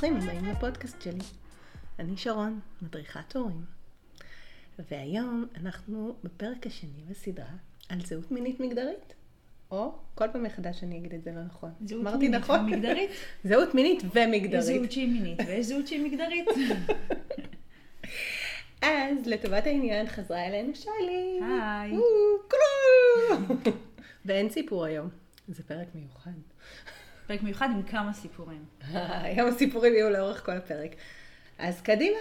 ברוכים הבאים לפודקאסט שלי. אני שרון, מדריכת הורים. והיום אנחנו בפרק השני בסדרה על זהות מינית מגדרית. או כל פעם מחדש אני אגיד את זה לא נכון. זהות מינית נכון? ומגדרית. זהות מינית ומגדרית. זהות שהיא מינית ויש זהות שהיא מגדרית. אז לטובת העניין חזרה אלינו שלי. היי. ואין סיפור היום. זה פרק מיוחד. פרק מיוחד עם כמה סיפורים. היום הסיפורים יהיו לאורך כל הפרק. אז קדימה,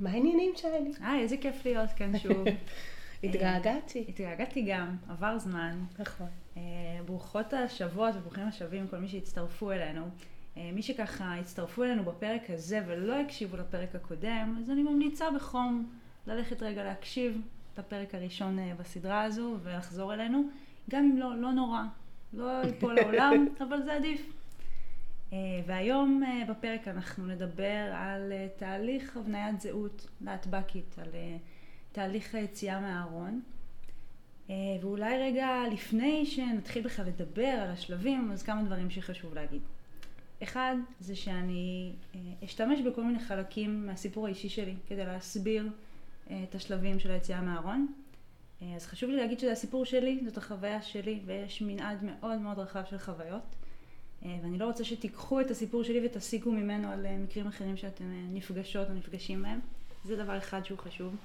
מה העניינים שלי? היי, איזה כיף להיות כאן שוב. התגעגעתי. התגעגעתי גם, עבר זמן. נכון. אה, ברוכות השבות וברוכים השבים, כל מי שהצטרפו אלינו. אה, מי שככה הצטרפו אלינו בפרק הזה ולא הקשיבו לפרק הקודם, אז אני ממליצה בחום ללכת רגע להקשיב לפרק הראשון אה, בסדרה הזו ולחזור אלינו. גם אם לא, לא נורא, לא ייפול העולם, אבל זה עדיף. אה, והיום אה, בפרק אנחנו נדבר על אה, תהליך הבניית זהות להטב"קית, על תהליך היציאה מהארון. ואולי רגע לפני שנתחיל בכלל לדבר על השלבים, אז כמה דברים שחשוב להגיד. אחד, זה שאני אשתמש בכל מיני חלקים מהסיפור האישי שלי כדי להסביר את השלבים של היציאה מהארון. אה, אז חשוב לי להגיד שזה הסיפור שלי, זאת החוויה שלי, ויש מנעד מאוד מאוד רחב של חוויות. אה, ואני לא רוצה שתיקחו את הסיפור שלי ותסיקו ממנו על אה, מקרים אחרים שאתם נפגשות או נפגשים בהם. זה דבר אחד שהוא חשוב.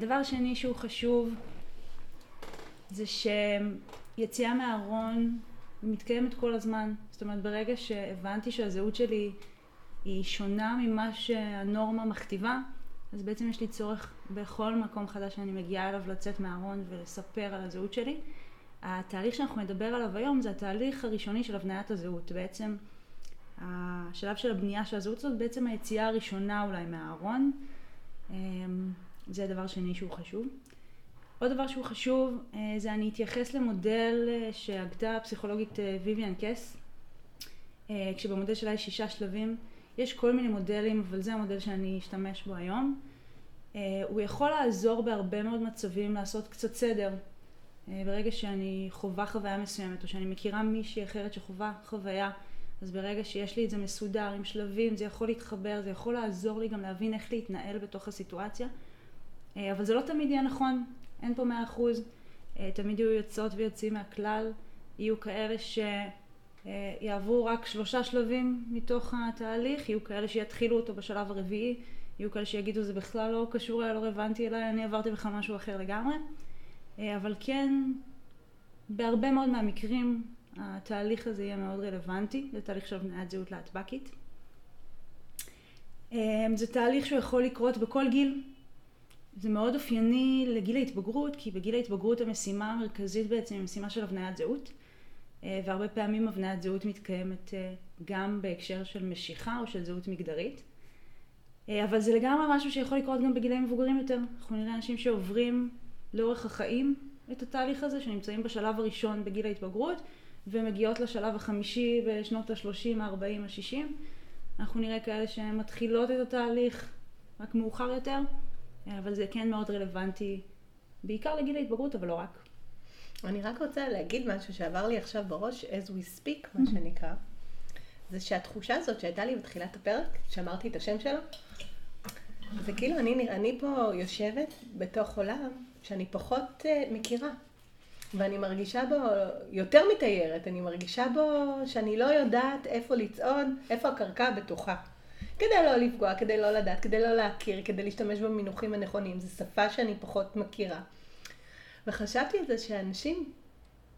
דבר שני שהוא חשוב, זה שיציאה מהארון מתקיימת כל הזמן. זאת אומרת, ברגע שהבנתי שהזהות שלי היא שונה ממה שהנורמה מכתיבה, אז בעצם יש לי צורך בכל מקום חדש שאני מגיעה אליו לצאת מהארון ולספר על הזהות שלי. התהליך שאנחנו נדבר עליו היום זה התהליך הראשוני של הבניית הזהות. בעצם השלב של הבנייה של הזהות הזאת, בעצם היציאה הראשונה אולי מהארון. אמ, זה הדבר שני שהוא חשוב. עוד דבר שהוא חשוב אה, זה אני אתייחס למודל אה, שהגתה הפסיכולוגית אה, ויvian קס, כשבמודל שלה יש שישה שלבים. יש כל מיני מודלים, אבל זה המודל שאני אשתמש בו היום. אה, הוא יכול לעזור בהרבה מאוד מצבים לעשות קצת סדר. אה, ברגע שאני חווה חוויה מסוימת, או שאני מכירה מישהי אחרת שחווה חוויה, אז ברגע שיש לי את זה מסודר עם שלבים, זה יכול להתחבר, זה יכול לעזור לי גם להבין איך להתנהל בתוך הסיטואציה. אה, אבל זה לא תמיד יהיה נכון, אין פה מאה אחוז. תמיד יהיו יוצאות ויוצאים מהכלל, יהיו כאלה שיעברו רק שלושה שלבים מתוך התהליך, יהיו כאלה שיתחילו אותו בשלב הרביעי, יהיו כאלה שיגידו זה בכלל לא קשור אליי, לא רלוונטי אליי, אני עברתי בכלל משהו אחר לגמרי. אה, אבל כן, בהרבה מאוד מהמקרים התהליך הזה יהיה מאוד רלוונטי, זה תהליך של בניית זהות להטב"קית. אה, זה תהליך שהוא יכול לקרות בכל גיל. זה מאוד אופייני לגיל ההתבגרות, כי בגיל ההתבגרות המשימה המרכזית בעצם היא משימה של הבניית זהות. אה, והרבה פעמים הבניית זהות מתקיימת גם בהקשר של משיכה או של זהות מגדרית. אה, אבל זה לגמרי משהו שיכול לקרות גם בגילאים מבוגרים יותר. אנחנו נראה אנשים שעוברים לאורך החיים את התהליך הזה, שנמצאים בשלב הראשון בגיל ההתבגרות, ומגיעות לשלב החמישי בשנות ה-30, ה-40, ה-60. אנחנו נראה כאלה שהן מתחילות את התהליך רק מאוחר יותר, אבל זה כן מאוד רלוונטי, בעיקר לגיל ההתבגרות, אבל לא רק. אני רק רוצה להגיד משהו שעבר לי עכשיו בראש, as we speak, מה שנקרא. זה שהתחושה הזאת שהייתה לי בתחילת הפרק, שאמרתי את השם שלו, זה כאילו אני, אני פה יושבת בתוך עולם שאני פחות uh, מכירה. ואני מרגישה בו יותר מתיירת, אני מרגישה בו שאני לא יודעת איפה לצעוד, איפה הקרקע הבטוחה. כדי לא לפגוע, כדי לא לדעת, כדי לא להכיר, כדי להשתמש במינוחים הנכונים. זו שפה שאני פחות מכירה. וחשבתי על זה שאנשים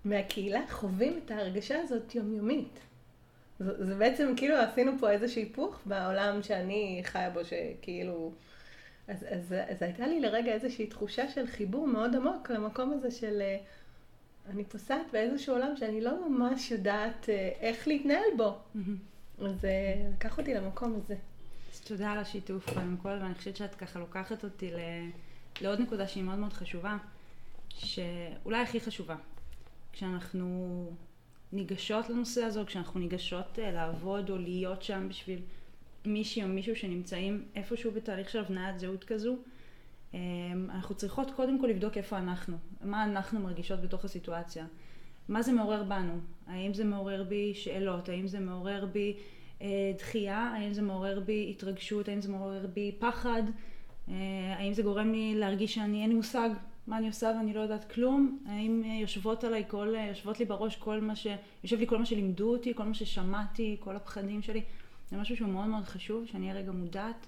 מהקהילה חווים את ההרגשה הזאת יומיומית. זה, זה בעצם כאילו עשינו פה איזשהו היפוך בעולם שאני חיה בו, שכאילו... אז, אז, אז הייתה לי לרגע איזושהי תחושה של חיבור מאוד עמוק למקום הזה של... אה, אני פוסעת באיזשהו עולם שאני לא ממש יודעת אה, איך להתנהל בו. אז אה, לקח אותי למקום הזה. אז תודה על השיתוף קודם כל, ואני חושבת שאת ככה לוקחת אותי ל... לעוד נקודה שהיא מאוד מאוד חשובה, שאולי הכי חשובה. כשאנחנו ניגשות לנושא הזה, או כשאנחנו ניגשות אה, לעבוד או להיות שם בשביל מישהי או מישהו שנמצאים איפשהו בתהליך של הבניית זהות כזו, אה, אנחנו צריכות קודם כל לבדוק איפה אנחנו, מה אנחנו מרגישות בתוך הסיטואציה. מה זה מעורר בנו? האם זה מעורר בי שאלות? האם זה מעורר בי דחייה, האם זה מעורר בי התרגשות, האם זה מעורר בי פחד, האם זה גורם לי להרגיש שאני, אין לי מושג מה אני עושה ואני לא יודעת כלום, האם יושבות עליי כל, יושבות לי בראש כל מה ש... יושב לי כל מה שלימדו אותי, כל מה ששמעתי, כל הפחדים שלי. זה משהו שהוא מאוד מאוד חשוב, שאני אהיה רגע מודעת,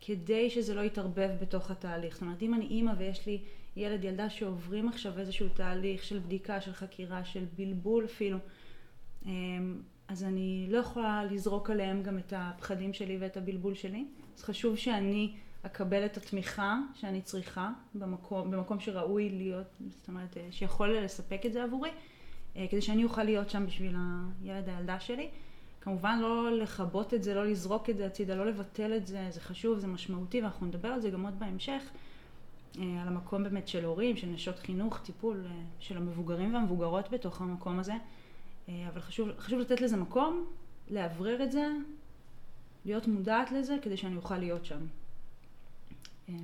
כדי שזה לא יתערבב בתוך התהליך. זאת אומרת, אם אני אימא ויש לי ילד, ילדה שעוברים עכשיו איזשהו תהליך של בדיקה, של חקירה, של בלבול אפילו, אמ, אז אני לא יכולה לזרוק עליהם גם את הפחדים שלי ואת הבלבול שלי. אז חשוב שאני אקבל את התמיכה שאני צריכה במקום, במקום שראוי להיות, זאת אומרת, שיכול לספק את זה עבורי, אה, כדי שאני אוכל להיות שם בשביל הילד הילדה שלי. כמובן לא לכבות את זה, לא לזרוק את זה הצידה, לא לבטל את זה, זה חשוב, זה משמעותי, ואנחנו נדבר על זה גם עוד בהמשך, אה, על המקום באמת של הורים, של נשות חינוך, טיפול אה, של המבוגרים והמבוגרות בתוך המקום הזה, אה, אבל חשוב, חשוב לתת לזה מקום, לאוורר את זה, להיות מודעת לזה, כדי שאני אוכל להיות שם.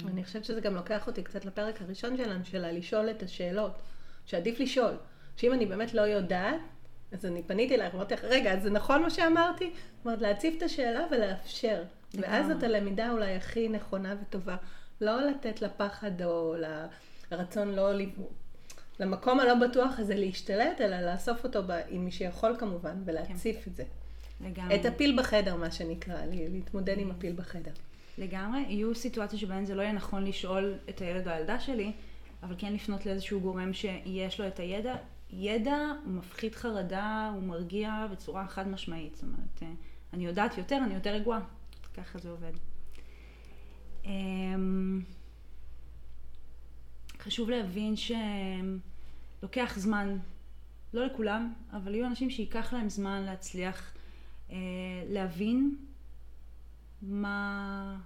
אני חושבת שזה גם לוקח אותי קצת לפרק הראשון שלנו, של לשאול את השאלות, שעדיף לשאול. שאם אני באמת לא יודעת, אז אני פניתי אלייך, אמרתי לך, רגע, אז זה נכון מה שאמרתי? זאת אומרת, להציב את השאלה ולאפשר. ואז את הלמידה אולי הכי נכונה וטובה. לא לתת לפחד או לרצון לא... למקום הלא בטוח הזה להשתלט, אלא לאסוף אותו ב... עם מי שיכול כמובן, ולהציף כן. את זה. לגמרי. את הפיל בחדר, מה שנקרא, להתמודד עם הפיל בחדר. לגמרי. יהיו סיטואציות שבהן זה לא יהיה נכון לשאול את הילד או הילדה שלי, אבל כן לפנות לאיזשהו גורם שיש לו את הידע, ידע הוא מפחית חרדה, הוא מרגיע בצורה חד משמעית. זאת אומרת, אה, אני יודעת יותר, אני יותר רגועה. ככה זה עובד. אמ, חשוב להבין שלוקח זמן, לא לכולם, אבל יהיו אנשים שייקח להם זמן להצליח אה, להבין מה...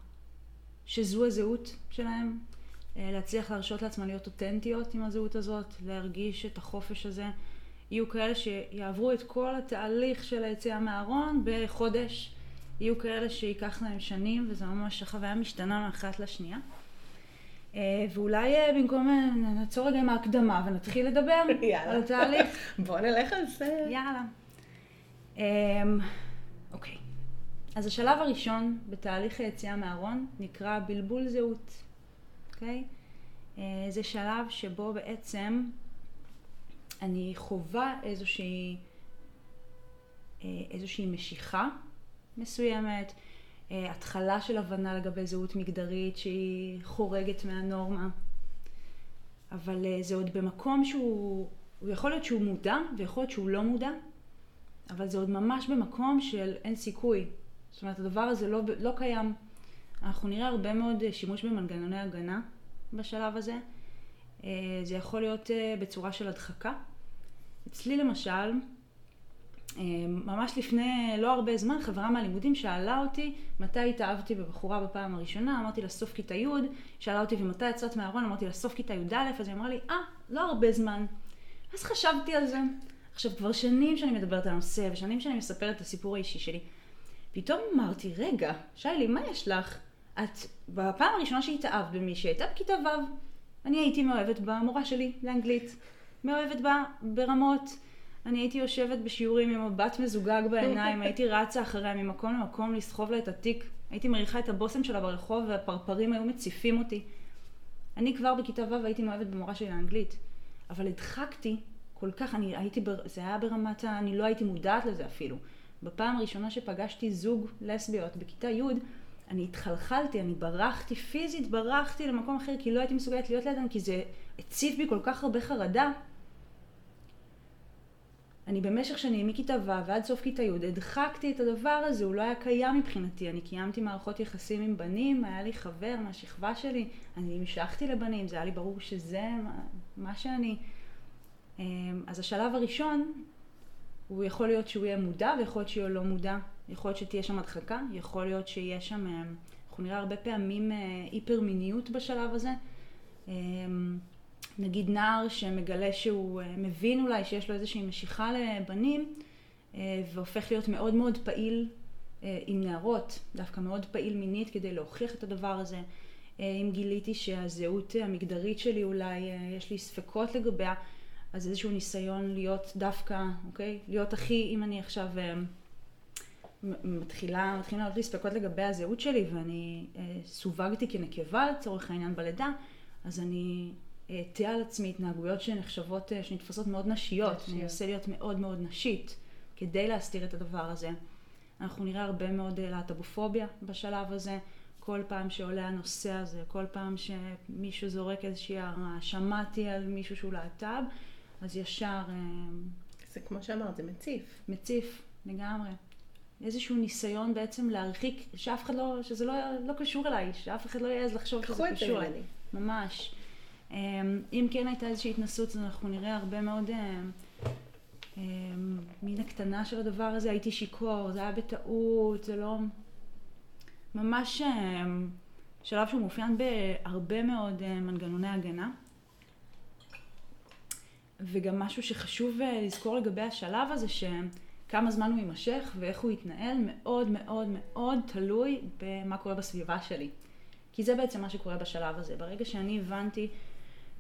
שזו הזהות שלהם, אה, להצליח להרשות לעצמן להיות אותנטיות עם הזהות הזאת, להרגיש את החופש הזה. יהיו כאלה שיעברו את כל התהליך של היציאה מהארון בחודש, יהיו כאלה שייקח להם שנים, וזו ממש החוויה משתנה מאחת לשנייה. אה, ואולי אה, במקום, נעצור רגע עם ההקדמה ונתחיל לדבר על התהליך. בוא נלך על זה. יאללה. אמ, אוקיי. אז השלב הראשון בתהליך היציאה מהארון נקרא בלבול זהות. אוקיי? אה, זה שלב שבו בעצם אני חווה איזושהי, אה, איזושהי משיכה מסוימת, אה, התחלה של הבנה לגבי זהות מגדרית שהיא חורגת מהנורמה, אבל זה עוד במקום שהוא, הוא יכול להיות שהוא מודע ויכול להיות שהוא לא מודע, אבל זה עוד ממש במקום של אין סיכוי. זאת אומרת, הדבר הזה לא, לא קיים. אנחנו נראה הרבה מאוד אה, שימוש במנגנוני הגנה בשלב הזה. אה, זה יכול להיות אה, בצורה של הדחקה. אצלי למשל, ממש לפני לא הרבה זמן, חברה מהלימודים שאלה אותי מתי התאהבתי בבחורה בפעם הראשונה, אמרתי לה סוף כיתה י', שאלה אותי ומתי יצאת מהארון, אמרתי לה סוף כיתה י"א, אז היא אמרה לי, אה, ah, לא הרבה זמן. אז חשבתי על זה. עכשיו, כבר שנים שאני מדברת על הנושא, ושנים שאני מספרת את הסיפור האישי שלי. פתאום אמרתי, רגע, שיילי, מה יש לך? את, בפעם הראשונה שהתאהבת במישהי, הייתה בכיתה ו', אני הייתי מאוהבת במורה שלי לאנגלית. מאוהבת בה ברמות. אני הייתי יושבת בשיעורים עם מבט מזוגג בעיניים, הייתי רצה אחריה ממקום למקום לסחוב לה את התיק. הייתי מריחה את הבושם שלה ברחוב והפרפרים היו מציפים אותי. אני כבר בכיתה ו' הייתי מאוהבת במורה שלי לאנגלית. אבל הדחקתי כל כך, אני הייתי, בר... זה היה ברמת ה... אני לא הייתי מודעת לזה אפילו. בפעם הראשונה שפגשתי זוג לסביות בכיתה י', אני התחלחלתי, אני ברחתי פיזית, ברחתי למקום אחר כי לא הייתי מסוגלת להיות לידם, כי זה הציף בי כל כך הרבה חרדה. אני במשך שנים מכיתה ו' ועד סוף כיתה י' הדחקתי את הדבר הזה, הוא לא היה קיים מבחינתי. אני קיימתי מערכות יחסים עם בנים, היה לי חבר מהשכבה שלי, אני המשכתי לבנים, זה היה לי ברור שזה מה שאני. אמ, אז השלב הראשון הוא יכול להיות שהוא יהיה מודע ויכול להיות שהוא לא מודע. יכול להיות שתהיה שם הדחקה, יכול להיות שיהיה שם, אה, אנחנו נראה הרבה פעמים אה, היפר מיניות בשלב הזה. אה, נגיד נער שמגלה שהוא מבין אולי שיש לו איזושהי משיכה לבנים והופך להיות מאוד מאוד פעיל עם נערות, דווקא מאוד פעיל מינית כדי להוכיח את הדבר הזה. אם גיליתי שהזהות המגדרית שלי אולי יש לי ספקות לגביה, אז איזשהו ניסיון להיות דווקא, אוקיי? להיות הכי, אם אני עכשיו מתחילה, מתחילים לעלות לי ספקות לגבי הזהות שלי ואני אה, סווגתי כנקבה לצורך העניין בלידה, אז אני אעטה על עצמי התנהגויות שנחשבות, אה, שנתפסות מאוד נשיות. נשיות. אני אנסה להיות מאוד מאוד נשית כדי להסתיר את הדבר הזה. אנחנו נראה הרבה מאוד אה, להט"בופוביה בשלב הזה. כל פעם שעולה הנושא הזה, כל פעם שמישהו זורק איזושהי הערה, שמעתי על מישהו שהוא להט"ב, אז ישר... אה, זה כמו שאמרת, זה מציף. מציף, לגמרי. איזשהו ניסיון בעצם להרחיק, שאף אחד לא, שזה לא, לא קשור אליי, שאף אחד לא יעז לחשוב שזה קשור אליי. ממש. אמ, אם כן הייתה איזושהי התנסות, אז אנחנו נראה הרבה מאוד אה, אמ, מין הקטנה של הדבר הזה, הייתי שיכור, זה היה בטעות, זה לא... ממש אמ, שלב שהוא מאופיין בהרבה מאוד אה, מנגנוני הגנה. וגם משהו שחשוב אה, לזכור לגבי השלב הזה, שכמה זמן הוא יימשך ואיך הוא יתנהל, מאוד מאוד מאוד תלוי במה קורה בסביבה שלי. כי זה בעצם מה שקורה בשלב הזה. ברגע שאני הבנתי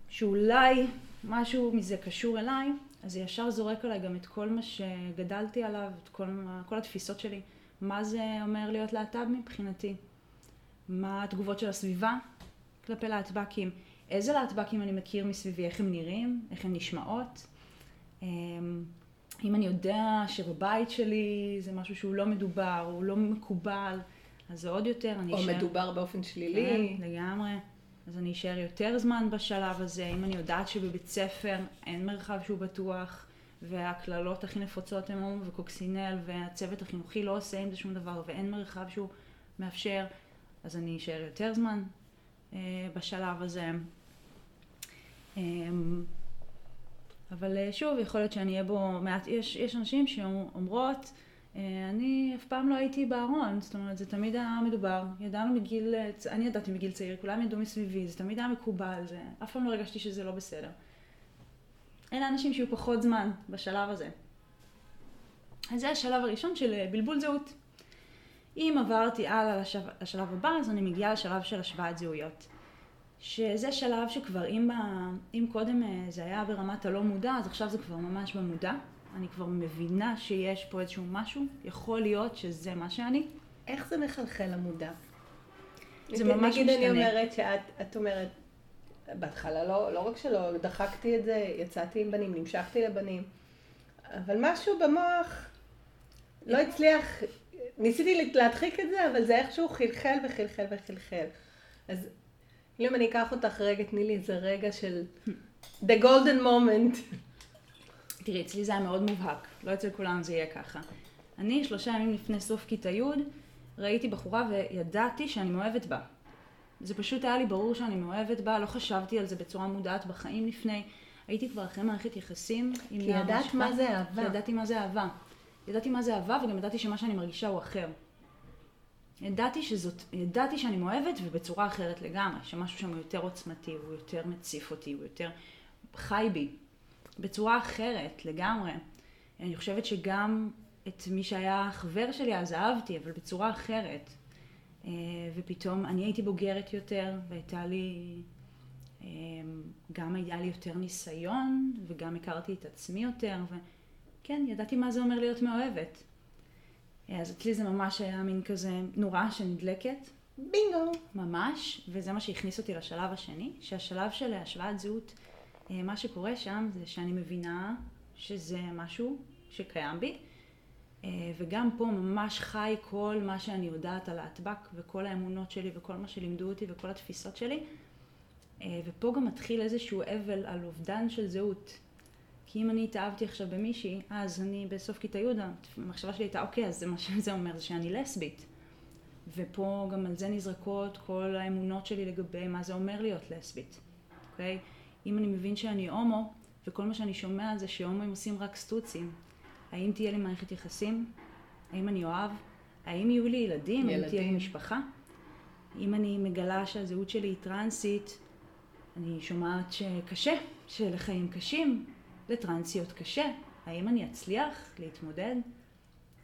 שאולי משהו מזה קשור אליי, אז זה ישר זורק עליי גם את כל מה שגדלתי עליו, את כל, כל התפיסות שלי. מה זה אומר להיות להט"ב מבחינתי? מה התגובות של הסביבה כלפי להטב"קים? איזה להטב"קים אני מכיר מסביבי, איך הם נראים, איך הם נשמעות? אמ, אם אני יודע שבבית שלי זה משהו שהוא לא מדובר, הוא לא מקובל, אז זה עוד יותר, אני אשאר... או מדובר באופן שלילי. כן, לגמרי. אז אני אשאר יותר זמן בשלב הזה. אם אני יודעת שבבית ספר אין מרחב שהוא בטוח, והקללות הכי נפוצות הן הומו וקוקסינל, והצוות החינוכי לא עושה עם זה שום דבר, ואין מרחב שהוא מאפשר, אז אני אשאר יותר זמן אה, בשלב הזה. אה, אבל אה, שוב, יכול להיות שאני אהיה בו מעט, יש, יש אנשים שאומרות, אה, אני אף פעם לא הייתי בארון, זאת אומרת, זה תמיד היה מדובר, ידענו מגיל, אני ידעתי מגיל צעיר, כולם ידעו מסביבי, זה תמיד היה מקובל, זה, אף פעם לא הרגשתי שזה לא בסדר. אלה אנשים שיהיו פחות זמן בשלב הזה. אז זה השלב הראשון של אה, בלבול זהות. אם עברתי הלאה לשלב הבא, אז אני מגיעה לשלב של השוואת זהויות. שזה שלב שכבר אם, אם קודם אה, זה היה ברמת הלא מודע, אז עכשיו זה כבר ממש במודע. אני כבר מבינה שיש פה איזשהו משהו, יכול להיות שזה מה שאני. איך זה מחלחל למודע? זה ממש משתנה. נגיד אני אומרת שאת את אומרת, בהתחלה לא, לא רק שלא דחקתי את זה, יצאתי עם בנים, נמשכתי לבנים, אבל משהו במוח לא הצליח, ניסיתי להדחיק את זה, אבל זה איכשהו חלחל וחלחל וחלחל. אז אם אני אקח אותך רגע, תני לי איזה רגע של the golden moment. תראי, אצלי זה היה מאוד מובהק, לא אצל כולם זה יהיה ככה. אני שלושה ימים לפני סוף כיתה י' ראיתי בחורה וידעתי שאני מאוהבת בה. זה פשוט היה לי ברור שאני מאוהבת בה, לא חשבתי על זה בצורה מודעת בחיים לפני. הייתי כבר אחרי מערכת יחסים עם נער משפט. כי ידעת מה זה אהבה. ידעתי מה זה אהבה. ידעתי מה זה אהבה וגם ידעתי שמה שאני מרגישה הוא אחר. ידעתי שזאת, ידעתי שאני מאוהבת ובצורה אחרת לגמרי, שמשהו שם יותר עוצמתי, הוא יותר מציף אותי, הוא יותר חי בי. בצורה אחרת לגמרי. אני חושבת שגם את מי שהיה חבר שלי אז אהבתי, אבל בצורה אחרת. אה, ופתאום אני הייתי בוגרת יותר, והייתה לי, אה, גם היה לי יותר ניסיון, וגם הכרתי את עצמי יותר, וכן, ידעתי מה זה אומר להיות מאוהבת. אה, אז אצלי זה ממש היה מין כזה נורה שנדלקת. בינגו. ממש, וזה מה שהכניס אותי לשלב השני, שהשלב של השוואת זהות, מה שקורה שם זה שאני מבינה שזה משהו שקיים בי, אה, וגם פה ממש חי כל מה שאני יודעת על ההטבק וכל האמונות שלי וכל מה שלימדו אותי וכל התפיסות שלי. אה, ופה גם מתחיל איזשהו אבל על אובדן של זהות. כי אם אני התאהבתי עכשיו במישהי, אז אני בסוף כיתה י', המחשבה שלי הייתה, אוקיי, אז זה מה שזה אומר, זה שאני לסבית. ופה גם על זה נזרקות כל האמונות שלי לגבי מה זה אומר להיות לסבית, אוקיי? אם אני מבין שאני הומו, וכל מה שאני שומע זה שהומואים עושים רק סטוצים, האם תהיה לי מערכת יחסים? האם אני אוהב? האם יהיו לי ילדים? ילדים. האם תהיה לי משפחה? אם אני מגלה שהזהות שלי היא טרנסית, אני שומעת שקשה, שלחיים קשים, לטרנסיות קשה. האם אני אצליח להתמודד?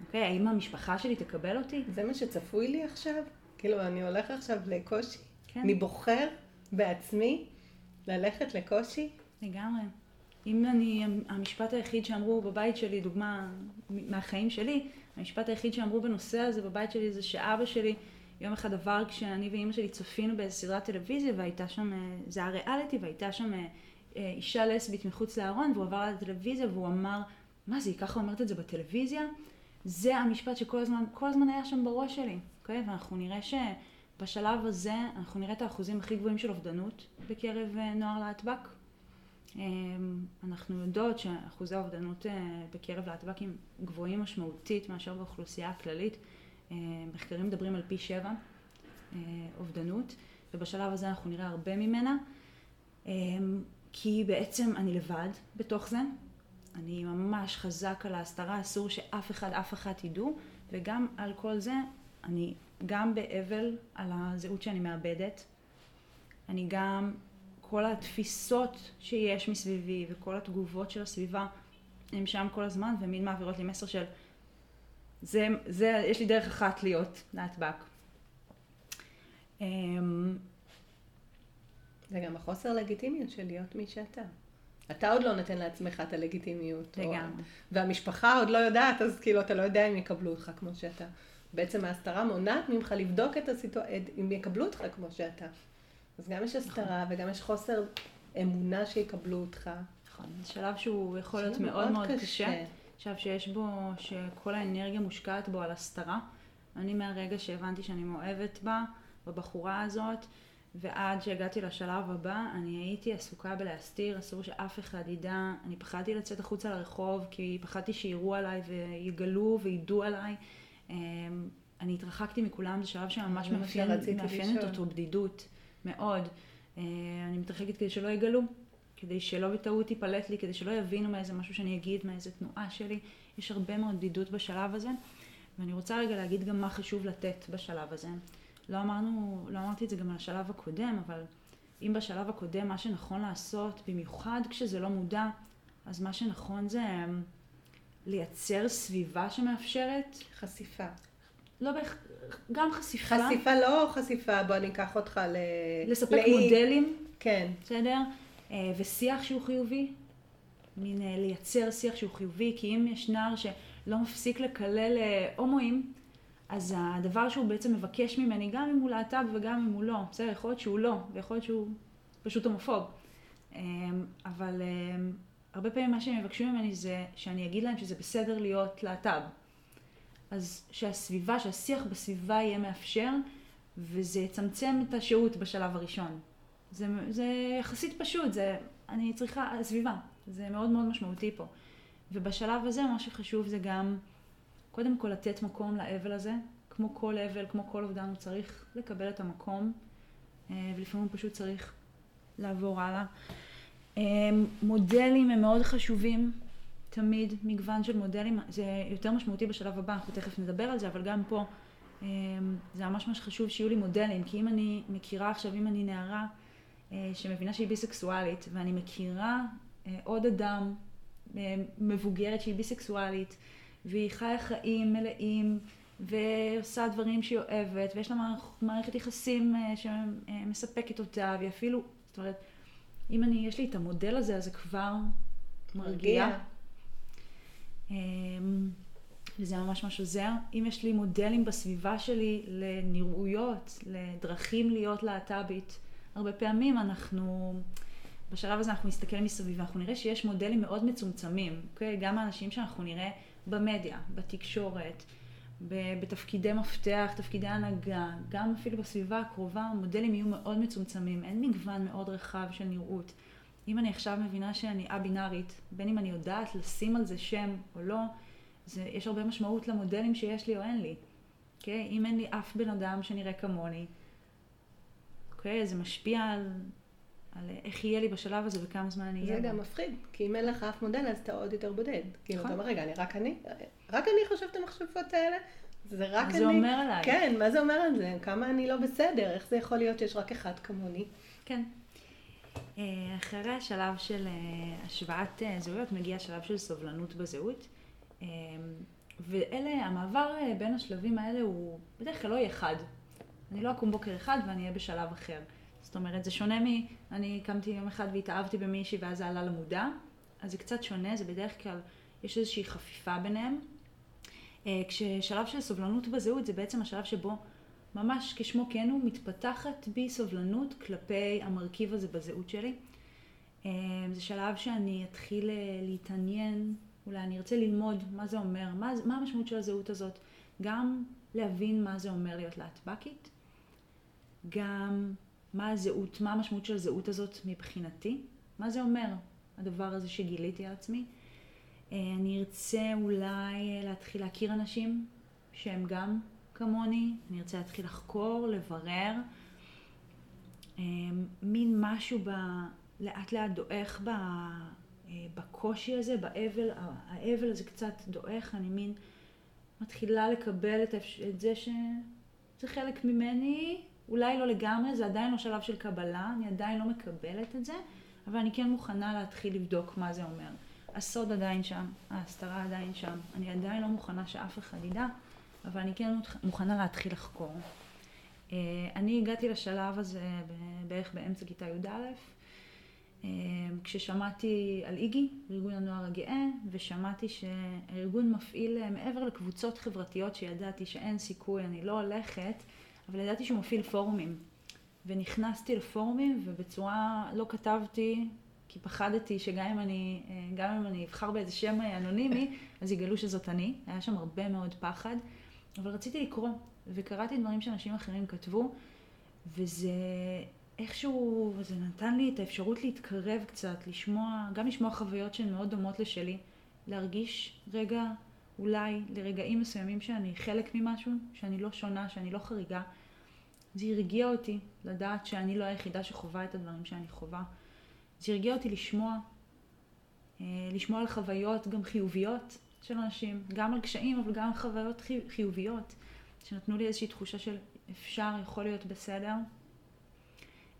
אוקיי, האם המשפחה שלי תקבל אותי? זה מה שצפוי לי עכשיו? כאילו, אני הולך עכשיו לקושי? כן. אני בוחר בעצמי ללכת לקושי? לגמרי. אם אני, המשפט היחיד שאמרו בבית שלי, דוגמה מהחיים שלי, המשפט היחיד שאמרו בנושא הזה בבית שלי זה שאבא שלי יום אחד עבר כשאני ואימא שלי צפינו בסדרת טלוויזיה והייתה שם, אה, זה היה ריאליטי והייתה שם אה, אישה לסבית מחוץ לארון והוא עבר לטלוויזיה והוא אמר, מה זה, היא ככה אומרת את זה בטלוויזיה? זה המשפט שכל הזמן, כל הזמן היה שם בראש שלי, אוקיי? ואנחנו נראה שבשלב הזה, אנחנו נראה את האחוזים הכי גבוהים של אובדנות בקרב נוער להטב"ק. אנחנו יודעות שאחוזי האובדנות בקרב להטב"קים גבוהים משמעותית מאשר באוכלוסייה הכללית. מחקרים מדברים על פי שבע אובדנות, ובשלב הזה אנחנו נראה הרבה ממנה. כי בעצם אני לבד בתוך זה, אני ממש חזק על ההסתרה, אסור שאף אחד, אף אחת ידעו, וגם על כל זה, אני גם באבל על הזהות שאני מאבדת, אני גם, כל התפיסות שיש מסביבי וכל התגובות של הסביבה הם שם כל הזמן, ומין מעבירות לי מסר של זה, זה, יש לי דרך אחת להיות להטב"ק. זה גם החוסר לגיטימיות של להיות מי שאתה. אתה עוד לא נותן לעצמך את הלגיטימיות. לגמרי. או... והמשפחה עוד לא יודעת, אז כאילו אתה לא יודע אם יקבלו אותך כמו שאתה. בעצם ההסתרה מונעת ממך לבדוק את הסיטואציה, אם יקבלו אותך כמו שאתה. אז גם יש הסתרה נכון. וגם יש חוסר אמונה שיקבלו אותך. נכון, זה שלב שהוא יכול להיות מאוד מאוד קשה. קשה. עכשיו שיש בו, שכל האנרגיה מושקעת בו על הסתרה. אני מהרגע שהבנתי שאני מאוהבת בה, בבחורה הזאת, ועד שהגעתי לשלב הבא, אני הייתי עסוקה בלהסתיר, אסור שאף אחד ידע. אני פחדתי לצאת החוצה לרחוב, כי פחדתי שיראו עליי ויגלו וידעו עליי. אמ, אני התרחקתי מכולם, זה שלב שממש מאפיינת אותו בדידות, מאוד. אה, אני מתרחקת כדי שלא יגלו, כדי שלא בטעות ייפלט לי, כדי שלא יבינו מאיזה משהו שאני אגיד, מאיזה תנועה שלי. יש הרבה מאוד בדידות בשלב הזה, ואני רוצה רגע להגיד גם מה חשוב לתת בשלב הזה. לא אמרנו, לא אמרתי את זה גם על השלב הקודם, אבל אם בשלב הקודם מה שנכון לעשות, במיוחד כשזה לא מודע, אז מה שנכון זה אמ, לייצר סביבה שמאפשרת... חשיפה. לא בהכ... גם חשיפה. חשיפה לא חשיפה, בוא אני אקח אותך ל... לספק לאי... מודלים. כן. בסדר? אה, ושיח שהוא חיובי. מין אה, לייצר שיח שהוא חיובי, כי אם יש נער שלא מפסיק לקלל אה, הומואים, אז הדבר שהוא בעצם מבקש ממני, גם אם הוא להט"ב וגם אם הוא לא, בסדר, יכול להיות שהוא לא, ויכול להיות שהוא פשוט הומופוב. אבל הרבה פעמים מה שהם מבקשים ממני זה שאני אגיד להם שזה בסדר להיות להט"ב. אז שהסביבה, שהשיח בסביבה יהיה מאפשר, וזה יצמצם את השהות בשלב הראשון. זה, זה יחסית פשוט, זה, אני צריכה, הסביבה, זה מאוד מאוד משמעותי פה. ובשלב הזה מה שחשוב זה גם, קודם כל לתת מקום לאבל הזה, כמו כל אבל, כמו כל אובדן, הוא צריך לקבל את המקום, אה, ולפעמים הוא פשוט צריך לעבור הלאה. אה, מודלים הם מאוד חשובים, תמיד, מגוון של מודלים, זה יותר משמעותי בשלב הבא, אנחנו תכף נדבר על זה, אבל גם פה אה, זה ממש ממש חשוב שיהיו לי מודלים, כי אם אני מכירה עכשיו, אם אני נערה, שמבינה שהיא ביסקסואלית, ואני מכירה עוד אדם מבוגרת שהיא ביסקסואלית, והיא חיה חיים מלאים, ועושה דברים שהיא אוהבת, ויש לה מערכת יחסים שמספקת אותה, והיא אפילו, זאת אומרת, אם אני, יש לי את המודל הזה, אז זה כבר מרגיע. וזה ממש ממש עוזר. אם יש לי מודלים בסביבה שלי לנראויות, לדרכים להיות להט"בית, הרבה פעמים אנחנו, בשלב הזה אנחנו נסתכל מסביב ואנחנו נראה שיש מודלים מאוד מצומצמים, אוקיי? גם האנשים שאנחנו נראה במדיה, בתקשורת, בתפקידי מפתח, תפקידי הנהגה, גם אפילו בסביבה הקרובה, המודלים יהיו מאוד מצומצמים, אין מגוון מאוד רחב של נראות. אם אני עכשיו מבינה שאני א-בינארית, בין אם אני יודעת לשים על זה שם או לא, זה, יש הרבה משמעות למודלים שיש לי או אין לי. Okay? אוקיי? אם אין לי אף בן אדם שנראה כמוני, אוקיי? זה משפיע על, על איך יהיה לי בשלב הזה וכמה זמן אני אהיה. זה גם מפחיד, כי אם אין לך אף מודל אז אתה עוד יותר בודד. כאילו, אתה אומר, רגע, אני רק אני? רק אני חושבת את המחשבות האלה? זה רק אני. זה אומר עליי? כן, מה זה אומר על זה? כמה אני לא בסדר? איך זה יכול להיות שיש רק אחד כמוני? כן. אה, אחרי השלב של אה, השוואת אה, זהויות מגיע השלב של סובלנות בזהות. ואלה, המעבר בין השלבים האלה הוא בדרך כלל לא יהיה חד. אני לא אקום בוקר אחד ואני אהיה בשלב אחר. זאת אומרת, זה שונה מ... אני קמתי יום אחד והתאהבתי במישהי ואז זה עלה למודע, אז זה קצת שונה, זה בדרך כלל, יש איזושהי חפיפה ביניהם. אה, כששלב של סובלנות בזהות זה בעצם השלב שבו ממש כשמו כן הוא מתפתחת בי סובלנות כלפי המרכיב הזה בזהות שלי. אה, זה שלב שאני אתחיל להתעניין, אולי אני ארצה ללמוד מה זה אומר, מה, מה המשמעות של הזהות הזאת, גם להבין מה זה אומר להיות להטבקית, גם מה הזהות, מה המשמעות של הזהות הזאת מבחינתי, מה זה אומר הדבר הזה שגיליתי על עצמי. אה, אני ארצה אולי להתחיל להכיר אנשים שהם גם כמוני, אני ארצה להתחיל לחקור, לברר, אה, מין משהו ב... לאט לאט דועך ב... אה, בקושי הזה, באבל, האבל הזה קצת דועך, אני מין מתחילה לקבל את. את זה שזה חלק ממני, אולי לא לגמרי, זה עדיין לא שלב של קבלה, אני עדיין לא מקבלת את זה, אבל אני כן מוכנה להתחיל לבדוק מה זה אומר. הסוד עדיין שם, ההסתרה עדיין שם, אני עדיין לא מוכנה שאף אחד ידע, אבל אני כן מוכנה להתחיל לחקור. אה, אני הגעתי לשלב הזה בערך באמצע כיתה י"א, אה, כששמעתי על איגי, ארגון הנוער הגאה, ושמעתי שהארגון מפעיל אה, מעבר לקבוצות חברתיות שידעתי שאין סיכוי, אני לא הולכת, אבל ידעתי שהוא מפעיל פורומים. ונכנסתי לפורומים ובצורה, לא כתבתי, כי פחדתי שגם אם אני, אה, גם אם אני אבחר באיזה שם אנונימי, אז יגלו שזאת אני. היה שם הרבה מאוד פחד. אבל רציתי לקרוא, וקראתי דברים שאנשים אחרים כתבו, וזה איכשהו, זה נתן לי את האפשרות להתקרב קצת, לשמוע, גם לשמוע חוויות שהן מאוד דומות לשלי, להרגיש רגע, אולי לרגעים מסוימים שאני חלק ממשהו, שאני לא שונה, שאני לא חריגה. זה הרגיע אותי לדעת שאני לא היחידה שחווה את הדברים שאני חווה. זה הרגיע אותי לשמוע, אה, לשמוע על חוויות גם חיוביות של אנשים, גם על קשיים, אבל גם על חוויות חיוביות, שנתנו לי איזושהי תחושה של אפשר, יכול להיות בסדר.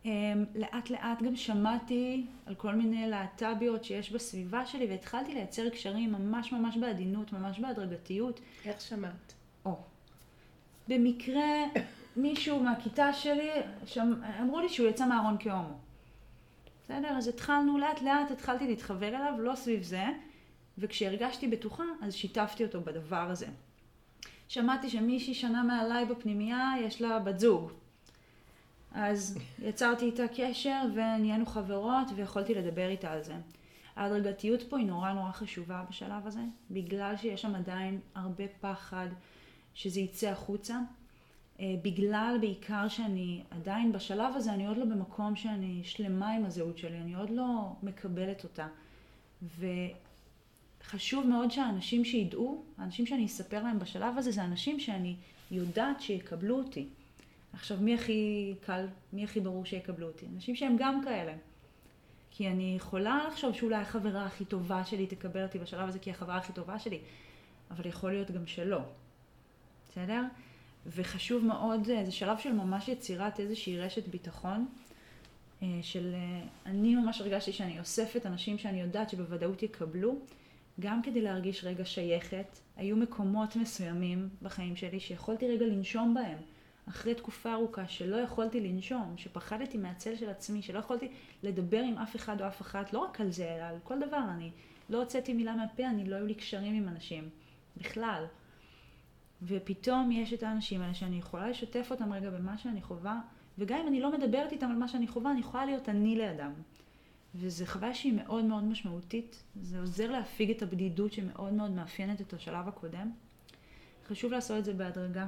אמ, לאט לאט גם שמעתי על כל מיני להט"ביות שיש בסביבה שלי והתחלתי לייצר קשרים ממש ממש בעדינות, ממש בהדרגתיות. איך שמעת? או. במקרה מישהו מהכיתה שלי, שם, אמרו לי שהוא יצא מהארון כהומו. בסדר? אז התחלנו לאט לאט, התחלתי להתחבר אליו, לא סביב זה, וכשהרגשתי בטוחה, אז שיתפתי אותו בדבר הזה. שמעתי שמישהי שנה מעליי בפנימייה, יש לה בת זוג. אז יצרתי איתה קשר ונהיינו חברות ויכולתי לדבר איתה על זה. ההדרגתיות פה היא נורא נורא חשובה בשלב הזה, בגלל שיש שם עדיין הרבה פחד שזה יצא החוצה. אה, בגלל בעיקר שאני עדיין בשלב הזה, אני עוד לא במקום שאני שלמה עם הזהות שלי, אני עוד לא מקבלת אותה. וחשוב מאוד שהאנשים שידעו, האנשים שאני אספר להם בשלב הזה, זה אנשים שאני יודעת שיקבלו אותי. עכשיו, מי הכי קל, מי הכי ברור שיקבלו אותי? אנשים שהם גם כאלה. כי אני יכולה לחשוב שאולי החברה הכי טובה שלי תקבל אותי בשלב הזה כי היא החברה הכי טובה שלי, אבל יכול להיות גם שלא. בסדר? וחשוב מאוד, אה, זה שלב של ממש יצירת איזושהי רשת ביטחון, אה, של אה, אני ממש הרגשתי שאני אוספת אנשים שאני יודעת שבוודאות יקבלו, גם כדי להרגיש רגע שייכת. היו מקומות מסוימים בחיים שלי שיכולתי רגע לנשום בהם. אחרי תקופה ארוכה שלא יכולתי לנשום, שפחדתי מהצל של עצמי, שלא יכולתי לדבר עם אף אחד או אף אחת, לא רק על זה, אלא על כל דבר. אני לא הוצאתי מילה מהפה, אני לא היו לי קשרים עם אנשים, בכלל. ופתאום יש את האנשים האלה שאני יכולה לשתף אותם רגע במה שאני חווה, וגם אם אני לא מדברת איתם על מה שאני חווה, אני יכולה להיות אני לידם. וזו חוויה שהיא מאוד מאוד משמעותית, זה עוזר להפיג את הבדידות שמאוד מאוד מאפיינת את השלב הקודם. חשוב לעשות את זה בהדרגה.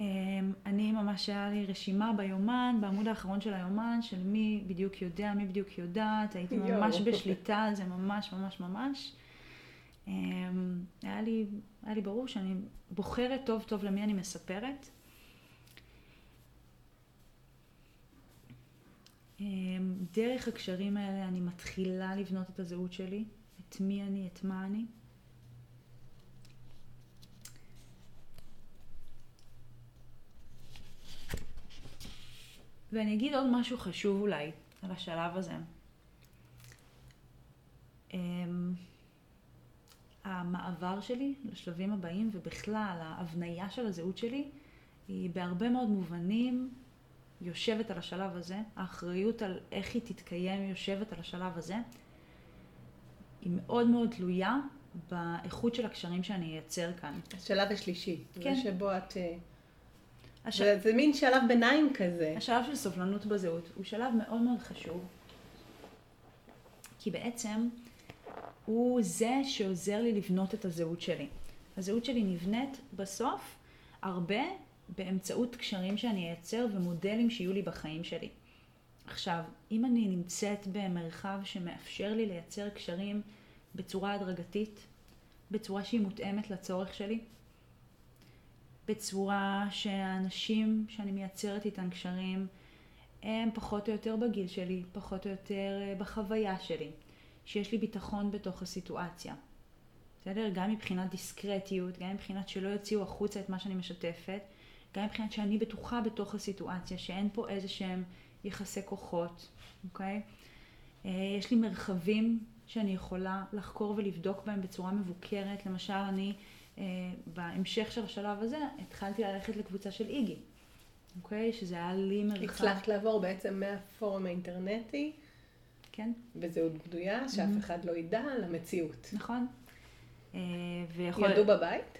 אמ, אני ממש, היה לי רשימה ביומן, בעמוד האחרון של היומן, של מי בדיוק יודע, מי בדיוק יודעת, הייתי ממש בשליטה על זה, ממש ממש ממש. אמ, היה לי, היה לי ברור שאני בוחרת טוב טוב למי אני מספרת. אמ, דרך הקשרים האלה אני מתחילה לבנות את הזהות שלי, את מי אני, את מה אני. ואני אגיד עוד משהו חשוב אולי על השלב הזה. Um, המעבר שלי לשלבים הבאים ובכלל ההבניה של הזהות שלי היא בהרבה מאוד מובנים יושבת על השלב הזה, האחריות על איך היא תתקיים יושבת על השלב הזה. היא מאוד מאוד תלויה באיכות של הקשרים שאני אייצר כאן. השלב השלישי. כן. זה שבו את... הש... זה, זה מין שלב ביניים כזה. השלב של סובלנות בזהות הוא שלב מאוד מאוד חשוב, כי בעצם הוא זה שעוזר לי לבנות את הזהות שלי. הזהות שלי נבנית בסוף הרבה באמצעות קשרים שאני אייצר ומודלים שיהיו לי בחיים שלי. עכשיו, אם אני נמצאת במרחב שמאפשר לי לייצר קשרים בצורה הדרגתית, בצורה שהיא מותאמת לצורך שלי, בצורה שהאנשים שאני מייצרת איתם קשרים הם פחות או יותר בגיל שלי, פחות או יותר אה, בחוויה שלי, שיש לי ביטחון בתוך הסיטואציה. בסדר? גם מבחינת דיסקרטיות, גם מבחינת שלא יוציאו החוצה את מה שאני משתפת, גם מבחינת שאני בטוחה בתוך הסיטואציה, שאין פה איזה שהם יחסי כוחות, אוקיי? אה, יש לי מרחבים שאני יכולה לחקור ולבדוק בהם בצורה מבוקרת. למשל, אני בהמשך של השלב הזה התחלתי ללכת לקבוצה של איגי, אוקיי? שזה היה לי מרחב... הצלחת לעבור בעצם מהפורום האינטרנטי, כן, בזהות בדויה, שאף Mhm. אחד לא ידע, למציאות. נכון. אה, ויכול... ילדו בבית?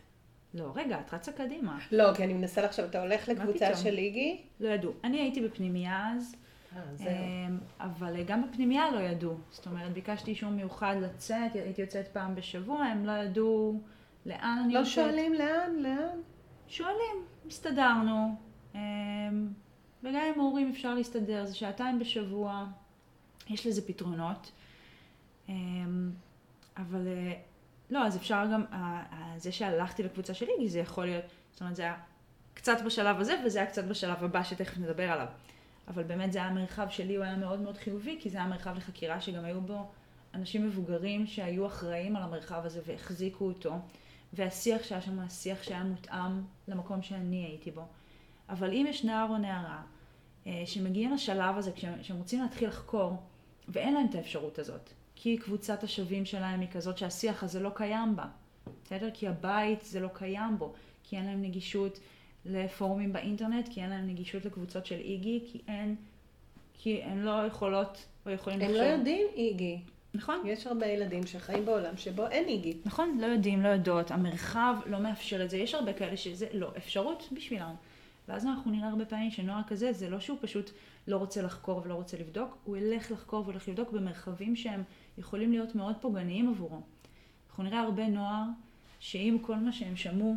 לא, רגע, את רצה קדימה. לא, כי אני מנסה לחשוב, אתה הולך לקבוצה? של איגי? לא ידעו. אני הייתי בפנימייה אז, אה, זהו. אמ, אבל גם בפנימייה לא ידעו. זאת אומרת, ביקשתי אישור מיוחד לצאת, הייתי יוצאת פעם בשבוע, הם לא ידעו לאן אני לא יוצאת. שואלים לאן, לאן? שואלים, הסתדרנו. אמ, וגם עם ההורים אפשר להסתדר, זה שעתיים בשבוע, יש לזה פתרונות. אמ, אבל אה, לא, אז אפשר גם, זה שהלכתי לקבוצה של איגי, זה יכול להיות, זאת אומרת, זה היה קצת בשלב הזה, וזה היה קצת בשלב הבא שתכף נדבר עליו. אבל באמת זה היה מרחב שלי, הוא היה מאוד מאוד חיובי, כי זה היה מרחב לחקירה שגם היו בו אנשים מבוגרים שהיו אחראים על המרחב הזה והחזיקו אותו, והשיח שהיה שם, השיח שהיה מותאם למקום שאני הייתי בו. אבל אם יש נער או נערה אה, שמגיעים לשלב הזה, כשהם כשהם רוצים להתחיל לחקור, ואין להם את האפשרות הזאת, כי קבוצת השווים שלהם היא כזאת שהשיח הזה לא קיים בה, בסדר? כי הבית זה לא קיים בו, כי אין להם נגישות לפורומים באינטרנט, כי אין להם נגישות לקבוצות של איגי, כי אין, כי הן לא יכולות או יכולים הם לחשוב. לא יודעים איגי. נכון, יש הרבה ילדים שחיים בעולם שבו אין איגי. נכון, לא יודעים, לא יודעות, המרחב לא מאפשר את זה, יש הרבה כאלה שזה לא אפשרות בשבילם. ואז אנחנו נראה הרבה פעמים שנוער כזה, זה לא שהוא פשוט לא רוצה לחקור ולא רוצה לבדוק, הוא ילך לחקור והולך לבדוק במרחבים שהם יכולים להיות מאוד פוגעניים עבורו. אנחנו נראה הרבה נוער שעם כל מה שהם שמעו,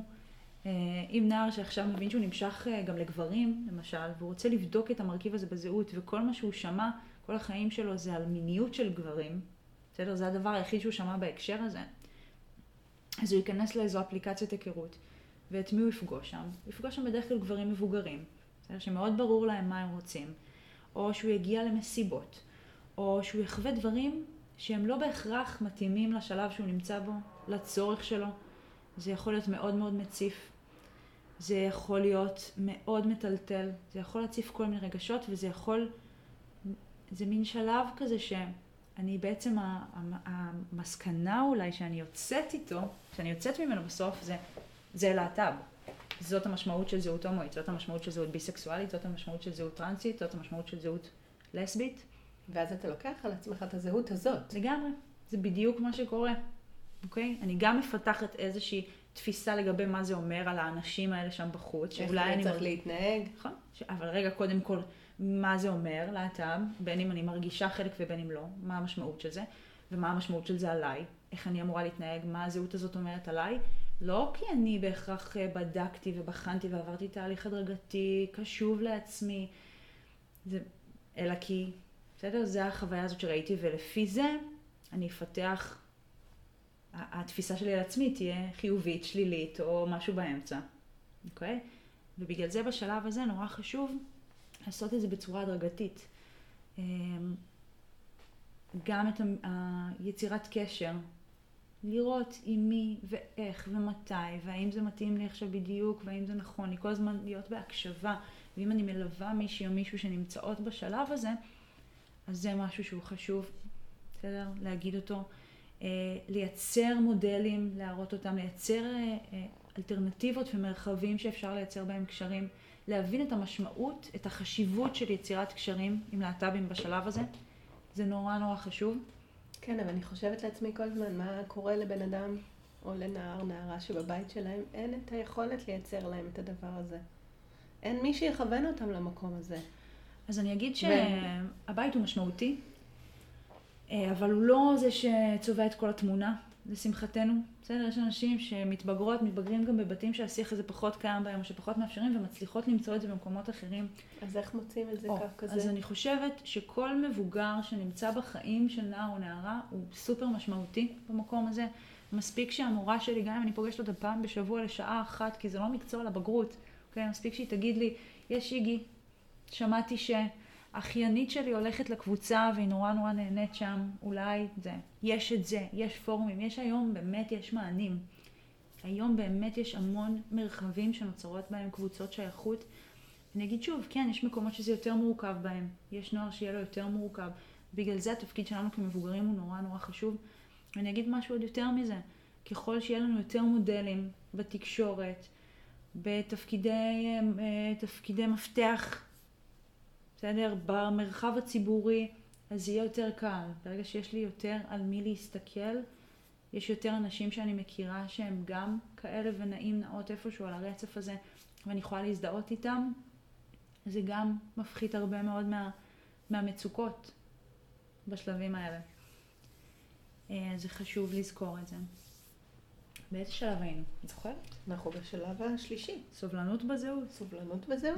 אה, אם נער שעכשיו מבין שהוא נמשך אה, גם לגברים, למשל, והוא רוצה לבדוק את המרכיב הזה בזהות, וכל מה שהוא שמע כל החיים שלו זה על מיניות של גברים, בסדר? זה הדבר היחיד שהוא שמע בהקשר הזה. אז הוא ייכנס לאיזו אפליקציית היכרות, ואת מי הוא יפגוש שם? הוא יפגוש שם בדרך כלל גברים מבוגרים, בסדר? שמאוד ברור להם מה הם רוצים, או שהוא יגיע למסיבות, או שהוא יחווה דברים שהם לא בהכרח מתאימים לשלב שהוא נמצא בו, לצורך שלו. זה יכול להיות מאוד מאוד מציף, זה יכול להיות מאוד מטלטל, זה יכול להציף כל מיני רגשות, וזה יכול, זה מין שלב כזה ש... אני בעצם, המסקנה אולי שאני יוצאת איתו, שאני יוצאת ממנו בסוף, זה, זה להט"ב. זאת המשמעות של זהות הומואית, זאת המשמעות של זהות ביסקסואלית, זאת המשמעות של זהות טרנסית, זאת המשמעות של זהות לסבית. ואז אתה לוקח על עצמך את הזהות הזאת. לגמרי. זה בדיוק מה שקורה, אוקיי? אני גם מפתחת איזושהי תפיסה לגבי מה זה אומר על האנשים האלה שם בחוץ, איך שאולי זה אני... צריך מרג- להתנהג. נכון, ש... אבל רגע, קודם כל, מה זה אומר להט"ב, בין אם אני מרגישה חלק ובין אם לא, מה המשמעות של זה, ומה המשמעות של זה עליי, איך אני אמורה להתנהג, מה הזהות הזאת אומרת עליי, לא כי אני בהכרח אה, בדקתי ובחנתי ועברתי תהליך הדרגתי, קשוב לעצמי, זה... אלא כי, בסדר, זה החוויה הזאת שראיתי, ולפי זה אני אפתח, התפיסה שלי על עצמי תהיה חיובית, שלילית, או משהו באמצע, אוקיי? ובגלל זה בשלב הזה נורא חשוב לעשות את זה בצורה הדרגתית. אמ, גם את היצירת קשר, לראות עם מי ואיך ומתי, והאם זה מתאים לי עכשיו בדיוק, והאם זה נכון לי, כל הזמן להיות בהקשבה, ואם אני מלווה מישהי או מישהו שנמצאות בשלב הזה, אז זה משהו שהוא חשוב, בסדר? להגיד אותו. אה, לייצר מודלים, להראות אותם, לייצר אה, אה, אלטרנטיבות ומרחבים שאפשר לייצר בהם קשרים, להבין את המשמעות, את החשיבות של יצירת קשרים עם להט"בים בשלב הזה, זה נורא נורא חשוב. כן, אבל אני חושבת לעצמי כל הזמן, מה קורה לבן אדם או לנער, נערה שבבית שלהם אין את היכולת לייצר להם את הדבר הזה. אין מי שיכוון אותם למקום הזה. אז אני אגיד שהבית הוא משמעותי, אה, אבל הוא לא זה שצובע את כל התמונה, לשמחתנו. בסדר, יש אנשים שמתבגרות, מתבגרים גם בבתים שהשיח הזה פחות קיים בהם, או שפחות מאפשרים, ומצליחות למצוא את זה במקומות אחרים. אז איך מוצאים את זה או, קו כזה? אז אני חושבת שכל מבוגר שנמצא בחיים של נער או נערה הוא סופר משמעותי במקום הזה. מספיק שהמורה שלי, גם אם אני פוגשת אותה פעם בשבוע לשעה אחת, כי זה לא מקצוע לבגרות, אוקיי? מספיק שהיא תגיד לי, יש איגי, שמעתי שאחיינית שלי הולכת לקבוצה והיא נורא נורא נהנית שם, אולי זה. יש את זה, יש פורומים, יש היום, באמת יש מענים. היום באמת יש המון מרחבים שנוצרות בהם קבוצות שייכות. אני אגיד שוב, כן, יש מקומות שזה יותר מורכב בהם. יש נוער שיהיה לו יותר מורכב. בגלל זה התפקיד שלנו כמבוגרים הוא נורא נורא חשוב. ואני אגיד משהו עוד יותר מזה. ככל שיהיה לנו יותר מודלים בתקשורת, בתפקידי אה, תפקידי מפתח, בסדר? במרחב הציבורי, אז יהיה יותר קל. ברגע שיש לי יותר על מי להסתכל, יש יותר אנשים שאני מכירה שהם גם כאלה ונעים נאות איפשהו על הרצף הזה, ואני יכולה להזדהות איתם, זה גם מפחית הרבה מאוד מה, מהמצוקות בשלבים האלה. אה, זה חשוב לזכור את זה. באיזה שלב היינו? את זוכרת? אנחנו בשלב השלישי. סובלנות בזהות. סובלנות בזהות.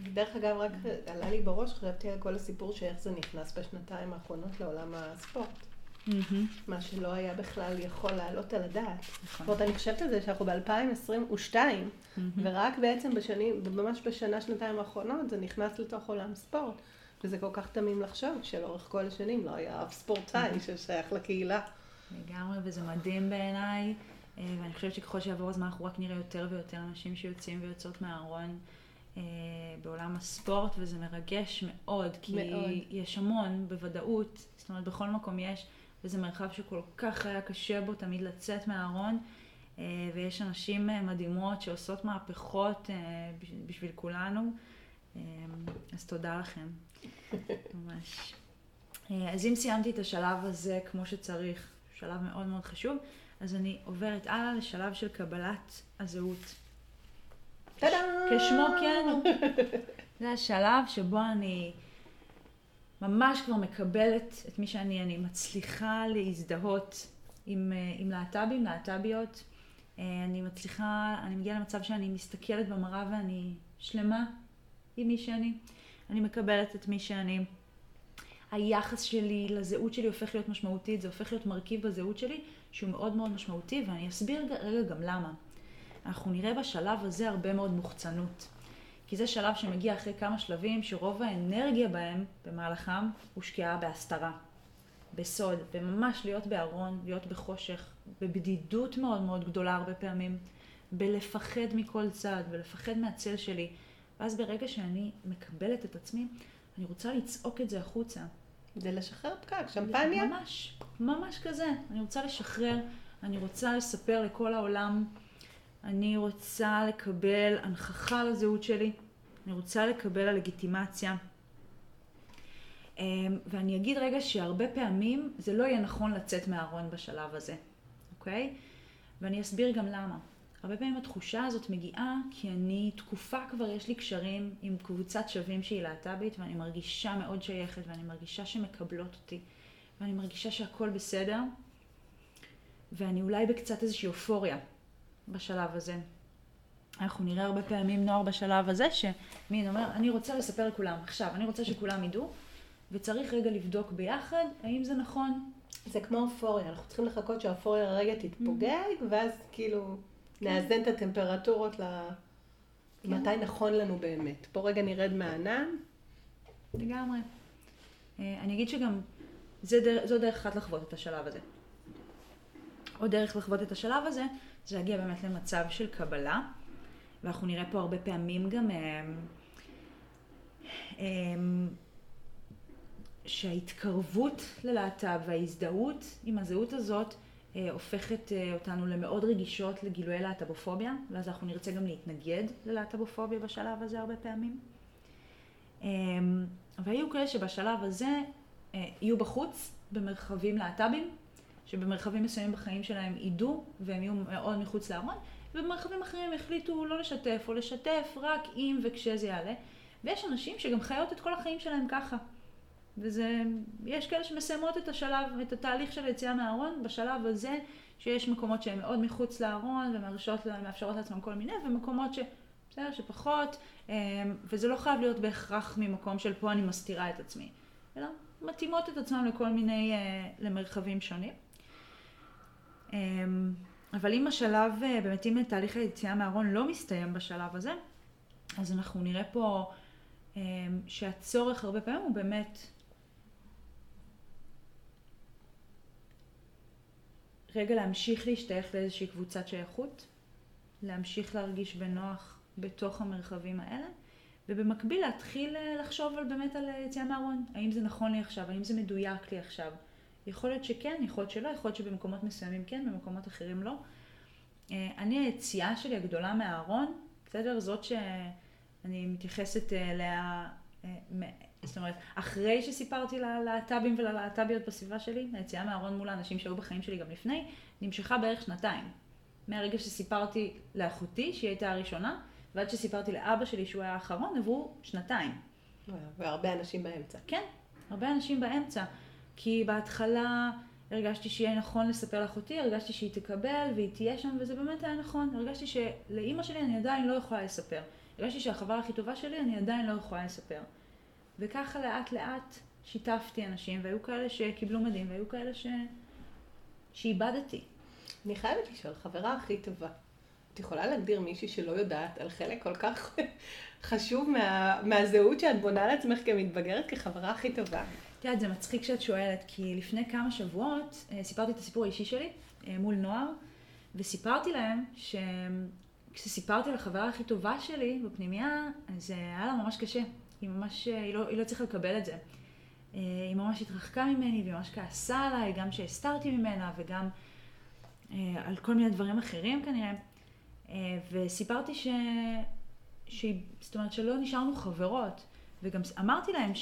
דרך אגב, רק עלה לי בראש, חשבתי על כל הסיפור שאיך זה נכנס בשנתיים האחרונות לעולם הספורט. מהמם. מה שלא היה בכלל יכול לעלות על הדעת. זאת נכון. אומרת, אני חושבת על זה שאנחנו ב-2022, מהמם. ורק בעצם בשנים, ממש בשנה, שנתיים האחרונות, זה נכנס לתוך עולם ספורט. וזה כל כך תמים לחשוב שלאורך כל השנים לא היה אף ספורטאי ששייך לקהילה. לגמרי, וזה מדהים בעיניי, אה, ואני חושבת שככל שיעבור הזמן אנחנו רק נראה יותר ויותר אנשים שיוצאים ויוצאות מהארון בעולם הספורט, וזה מרגש מאוד, כי מאוד. יש המון בוודאות, זאת אומרת בכל מקום יש, וזה מרחב שכל כך היה קשה בו תמיד לצאת מהארון, אה, ויש אנשים אה, מדהימות שעושות מהפכות אה, בשביל- כולנו, אה, אז תודה לכם, ממש. אה, אז אם סיימתי את השלב הזה כמו שצריך, שלב מאוד מאוד חשוב, אז אני עוברת הלאה לשלב של קבלת הזהות. טאדאם! כשמו כן הוא. זה השלב שבו אני ממש כבר מקבלת את מי שאני, אני מצליחה להזדהות עם, אה, עם להט"בים, להט"ביות. אה, אני מצליחה, אני מגיעה למצב שאני מסתכלת במראה ואני שלמה עם מי שאני. אני מקבלת את מי שאני. היחס שלי לזהות שלי הופך להיות משמעותית, זה הופך להיות מרכיב בזהות שלי שהוא מאוד מאוד משמעותי, ואני אסביר רגע- גם למה. אנחנו נראה בשלב הזה הרבה מאוד מוחצנות. כי זה שלב שמגיע אחרי כמה שלבים שרוב האנרגיה בהם, במהלכם, הושקעה בהסתרה, בסוד, וממש להיות בארון, להיות בחושך, בבדידות מאוד מאוד גדולה הרבה פעמים, בלפחד מכל צד, ולפחד מהצל שלי. ואז ברגע שאני מקבלת את עצמי, אני רוצה לצעוק את זה החוצה. זה לשחרר פקק, שמפניה. ממש, ממש כזה. אני רוצה לשחרר, אני רוצה לספר לכל העולם, אני רוצה לקבל הנכחה לזהות שלי, אני רוצה לקבל הלגיטימציה. אמ, ואני אגיד רגע שהרבה פעמים זה לא יהיה נכון לצאת מהארון בשלב הזה, אוקיי? ואני אסביר גם למה. הרבה פעמים התחושה הזאת מגיעה כי אני תקופה כבר יש לי קשרים עם קבוצת שווים שהיא להט"בית ואני מרגישה מאוד שייכת ואני מרגישה שמקבלות אותי ואני מרגישה שהכל בסדר ואני אולי בקצת איזושהי אופוריה בשלב הזה. אנחנו נראה הרבה פעמים נוער בשלב הזה שמין אומר, אני רוצה לספר לכולם עכשיו, אני רוצה שכולם ידעו וצריך רגע לבדוק ביחד האם זה נכון. זה כמו אופוריה, אנחנו צריכים לחכות שהאופוריה רגע תתפוגג, ואז כאילו כן. נאזן את הטמפרטורות ל... כן. מתי נכון לנו באמת. פה רגע נרד מהענן. לגמרי. אה, אני אגיד שגם זה זו דרך אחת לחוות את השלב הזה. עוד דרך לחוות את השלב הזה, זה להגיע באמת למצב של קבלה, ואנחנו נראה פה הרבה פעמים גם אה, אה, שההתקרבות ללהט"ב וההזדהות עם הזהות הזאת אה, הופכת אותנו למאוד רגישות לגילויי להט"בופוביה, ואז אנחנו נרצה גם להתנגד ללהט"בופוביה בשלב הזה הרבה פעמים. והיו כאלה שבשלב הזה יהיו בחוץ, במרחבים להט"בים, שבמרחבים מסוימים בחיים שלהם ידעו והם יהיו מאוד מחוץ לארון, ובמרחבים אחרים החליטו לא לשתף או לשתף רק אם וכשזה יעלה. ויש אנשים שגם חיות את כל החיים שלהם ככה. וזה, יש כאלה שמסיימות את השלב, את התהליך של היציאה מהארון בשלב הזה, שיש מקומות שהן מאוד מחוץ לארון ומאפשרות לעצמם כל מיני, ומקומות ש... בסדר, שפחות, אמ, וזה לא חייב להיות בהכרח ממקום של פה אני מסתירה את עצמי, אלא מתאימות את עצמם לכל מיני, אה, למרחבים שונים. אמ, אבל אם השלב, אה, באמת אם תהליך היציאה מהארון לא מסתיים בשלב הזה, אז אנחנו נראה פה אמ, שהצורך הרבה פעמים הוא באמת רגע להמשיך להשתייך לאיזושהי קבוצת שייכות, להמשיך להרגיש בנוח בתוך המרחבים האלה, ובמקביל להתחיל אה, לחשוב על באמת על יציאה מהארון. האם זה נכון לי עכשיו? האם זה מדויק לי עכשיו? יכול להיות שכן, יכול להיות שלא, יכול להיות שבמקומות מסוימים כן, במקומות אחרים לא. אה, אני, היציאה שלי הגדולה מהארון, בסדר? זאת שאני מתייחסת אה, אליה, זאת אומרת, אחרי שסיפרתי ללהט"בים וללהט"ביות בסביבה שלי, היציאה מהארון מול האנשים שהיו בחיים שלי גם לפני, נמשכה בערך שנתיים. מהרגע שסיפרתי לאחותי, שהיא הייתה הראשונה, ועד שסיפרתי לאבא שלי שהוא היה האחרון, עברו שנתיים. והרבה אנשים באמצע. כן, הרבה אנשים באמצע. כי בהתחלה הרגשתי שיהיה נכון לספר לאחותי, הרגשתי שהיא תקבל והיא תהיה שם, וזה באמת היה נכון. הרגשתי שלאימא שלי אני עדיין לא יכולה לספר. הרגשתי שהחברה הכי טובה שלי אני עדיין לא יכולה לספר. וככה לאט לאט שיתפתי אנשים, והיו כאלה שקיבלו מדהים, והיו כאלה ש... שאיבדתי. אני חייבת לשאול, חברה הכי טובה, את יכולה להגדיר מישהי שלא יודעת על חלק כל כך חשוב מה, מהזהות שאת בונה לעצמך כמתבגרת כחברה הכי טובה? את יודעת, זה מצחיק שאת שואלת, כי לפני כמה שבועות אה, סיפרתי את הסיפור האישי שלי אה, מול נוער, וסיפרתי להם שכשסיפרתי לחברה הכי טובה שלי בפנימייה, אז היה לה ממש קשה. היא ממש, היא לא, היא לא הצליחה לקבל את זה. היא ממש התרחקה ממני, והיא ממש כעסה עליי, גם שהסתרתי ממנה וגם על כל מיני דברים אחרים כנראה. וסיפרתי ש... שהיא, זאת אומרת שלא נשארנו חברות. וגם אמרתי להם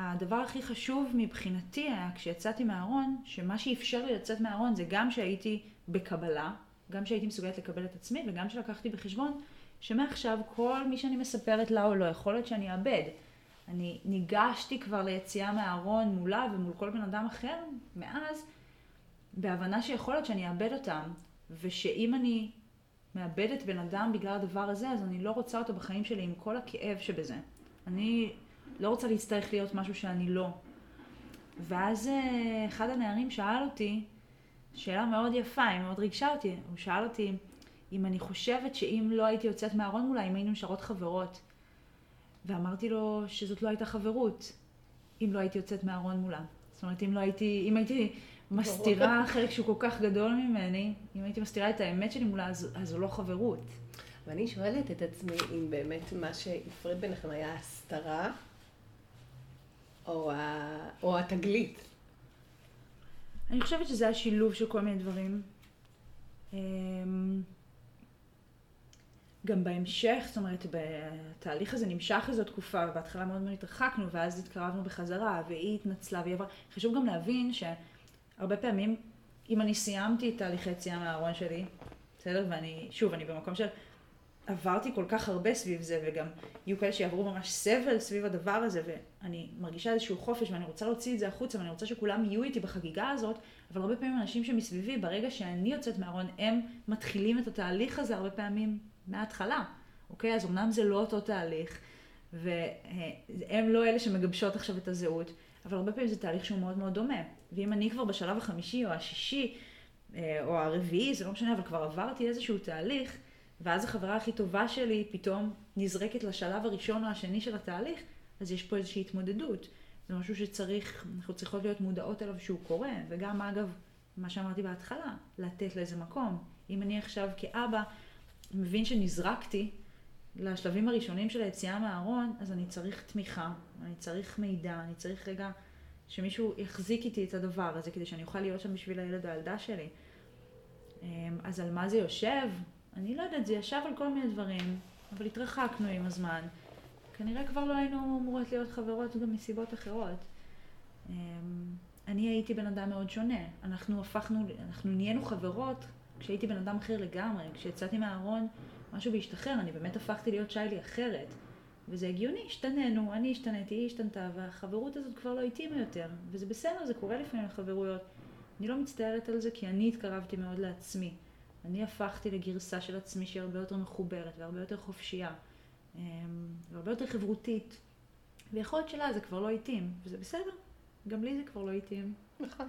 שהדבר הכי חשוב מבחינתי היה כשיצאתי מהארון, שמה שאפשר לי לצאת מהארון זה גם שהייתי בקבלה, גם שהייתי מסוגלת לקבל את עצמי וגם שלקחתי בחשבון שמעכשיו כל מי שאני מספרת לה או לא, יכול להיות שאני אאבד. אני ניגשתי כבר ליציאה מהארון מולה ומול כל בן אדם אחר מאז, בהבנה שיכול להיות שאני אאבד אותם, ושאם אני מאבדת בן אדם בגלל הדבר הזה, אז אני לא רוצה אותו בחיים שלי עם כל הכאב שבזה. אני לא רוצה להצטרך להיות משהו שאני לא. ואז אה, אחד הנערים שאל אותי, שאלה מאוד יפה, היא מאוד ריגשה אותי, הוא שאל אותי, אם אני חושבת שאם לא הייתי יוצאת מהארון מולה, אם היינו נשארות חברות. ואמרתי לו שזאת לא הייתה חברות, אם לא הייתי יוצאת מהארון מולה. זאת אומרת, אם לא הייתי, אם הייתי מסתירה חלק שהוא כל כך גדול ממני, אם הייתי מסתירה את האמת שלי מולה, אז, אז זו לא חברות. ואני שואלת את עצמי אם באמת מה שהפריד ביניכם היה הסתרה, או, ה... או התגלית. אני חושבת שזה היה שילוב של כל מיני דברים. אמ, גם בהמשך, זאת אומרת, בתהליך הזה נמשך איזו תקופה, ובהתחלה מאוד מאוד התרחקנו, ואז התקרבנו בחזרה, והיא התנצלה, והיא עברה. חשוב גם להבין שהרבה פעמים, אם אני סיימתי את תהליך היציאה מהארון שלי, בסדר? ואני, שוב, אני במקום של עברתי כל כך הרבה סביב זה, וגם יהיו כאלה שיעברו ממש סבל סביב הדבר הזה, ואני מרגישה איזשהו חופש, ואני רוצה להוציא את זה החוצה, ואני רוצה שכולם יהיו איתי בחגיגה הזאת, אבל הרבה פעמים אנשים שמסביבי, ברגע שאני יוצאת מהארון, הם מתחילים את התהליך הזה הרבה פעמים מההתחלה, אוקיי? אז אמנם זה לא אותו תהליך, והם לא אלה שמגבשות עכשיו את הזהות, אבל הרבה פעמים זה תהליך שהוא מאוד מאוד דומה. ואם אני כבר בשלב החמישי או השישי, אה, או הרביעי, זה לא משנה, אבל כבר עברתי איזשהו תהליך, ואז החברה הכי טובה שלי פתאום נזרקת לשלב הראשון או השני של התהליך, אז יש פה איזושהי התמודדות. זה משהו שצריך, אנחנו צריכות להיות מודעות אליו שהוא קורה, וגם אגב, מה שאמרתי בהתחלה, לתת לזה מקום. אם אני עכשיו כאבא מבין שנזרקתי לשלבים הראשונים של היציאה מהארון, אז אני צריך תמיכה, אני צריך מידע, אני צריך רגע שמישהו יחזיק איתי את הדבר הזה, כדי שאני אוכל להיות שם בשביל הילד או הילדה שלי. אמ, אז על מה זה יושב? אני לא יודעת, זה ישב על כל מיני דברים, אבל התרחקנו עם הזמן. כנראה כבר לא היינו אמורות להיות חברות גם מסיבות אחרות. אמ, אני הייתי בן אדם מאוד שונה. אנחנו הפכנו, אנחנו נהיינו חברות כשהייתי בן אדם אחר לגמרי. כשיצאתי מהארון, משהו בהשתחרר, אני באמת הפכתי להיות שיילי אחרת. וזה הגיוני, השתננו, אני השתניתי, היא השתנתה, והחברות הזאת כבר לא התאימה יותר. וזה בסדר, זה קורה לפעמים לחברויות. אני לא מצטערת על זה כי אני התקרבתי מאוד לעצמי. אני הפכתי לגרסה של עצמי שהיא הרבה יותר מחוברת והרבה יותר חופשייה. אמ, והרבה יותר חברותית. ויכול להיות שלה זה כבר לא התאים, וזה בסדר. גם לי זה כבר לא התאים. נכון.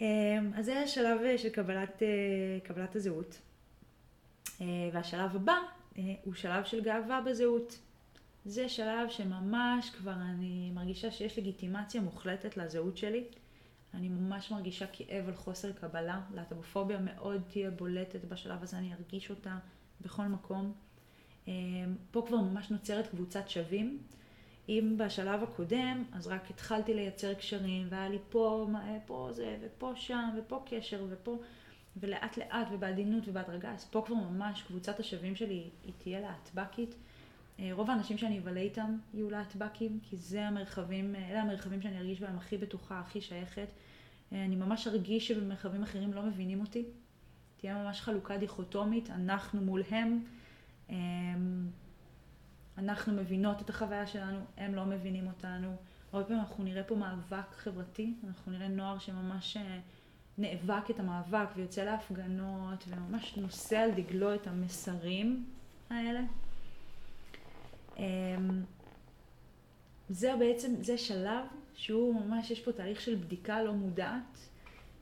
אמ, אז זה השלב אה, של קבלת, אה, קבלת הזהות. אה, והשלב הבא הוא שלב של גאווה בזהות. זה שלב שממש כבר אני מרגישה שיש לגיטימציה מוחלטת לזהות שלי. אני ממש מרגישה כאב על חוסר קבלה. להט"בופוביה מאוד תהיה בולטת בשלב הזה, אני ארגיש אותה בכל מקום. אמ, פה כבר ממש נוצרת קבוצת שווים. אם בשלב הקודם, אז רק התחלתי לייצר קשרים, והיה לי פה, פה זה, ופה שם, ופה קשר, ופה, ולאט לאט, ובעדינות ובהדרגה, אז פה כבר ממש קבוצת השווים שלי היא תהיה להטבקית. אה, רוב האנשים שאני אבלה איתם יהיו להטבקים, כי זה המרחבים, אלה המרחבים שאני ארגיש בהם הכי בטוחה, הכי שייכת. אה, אני ממש ארגיש שבמרחבים אחרים לא מבינים אותי. תהיה ממש חלוקה דיכוטומית, אנחנו מול הם. אמ, אנחנו מבינות את החוויה שלנו, הם לא מבינים אותנו. הרבה פעמים אנחנו נראה פה מאבק חברתי, אנחנו נראה נוער שממש אה, נאבק את המאבק ויוצא להפגנות וממש נושא על דגלו את המסרים האלה. אמ, זה בעצם, זה שלב שהוא ממש, יש פה תהליך של בדיקה לא מודעת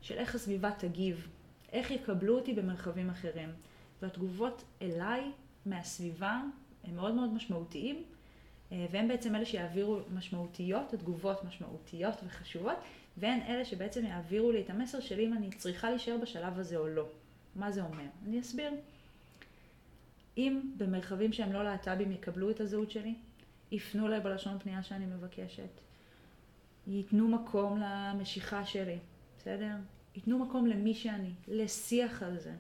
של איך הסביבה תגיב, איך יקבלו אותי במרחבים אחרים. והתגובות אליי מהסביבה הם מאוד מאוד משמעותיים, אה, והם בעצם אלה שיעבירו משמעותיות, התגובות משמעותיות וחשובות, והן אלה שבעצם יעבירו לי את המסר שלי אם אני צריכה להישאר בשלב הזה או לא. מה זה אומר? אני אסביר. אם במרחבים שהם לא להט"בים יקבלו את הזהות שלי, יפנו אליי בלשון פנייה שאני מבקשת, ייתנו מקום למשיכה שלי, בסדר? ייתנו מקום למי שאני, לשיח על זה.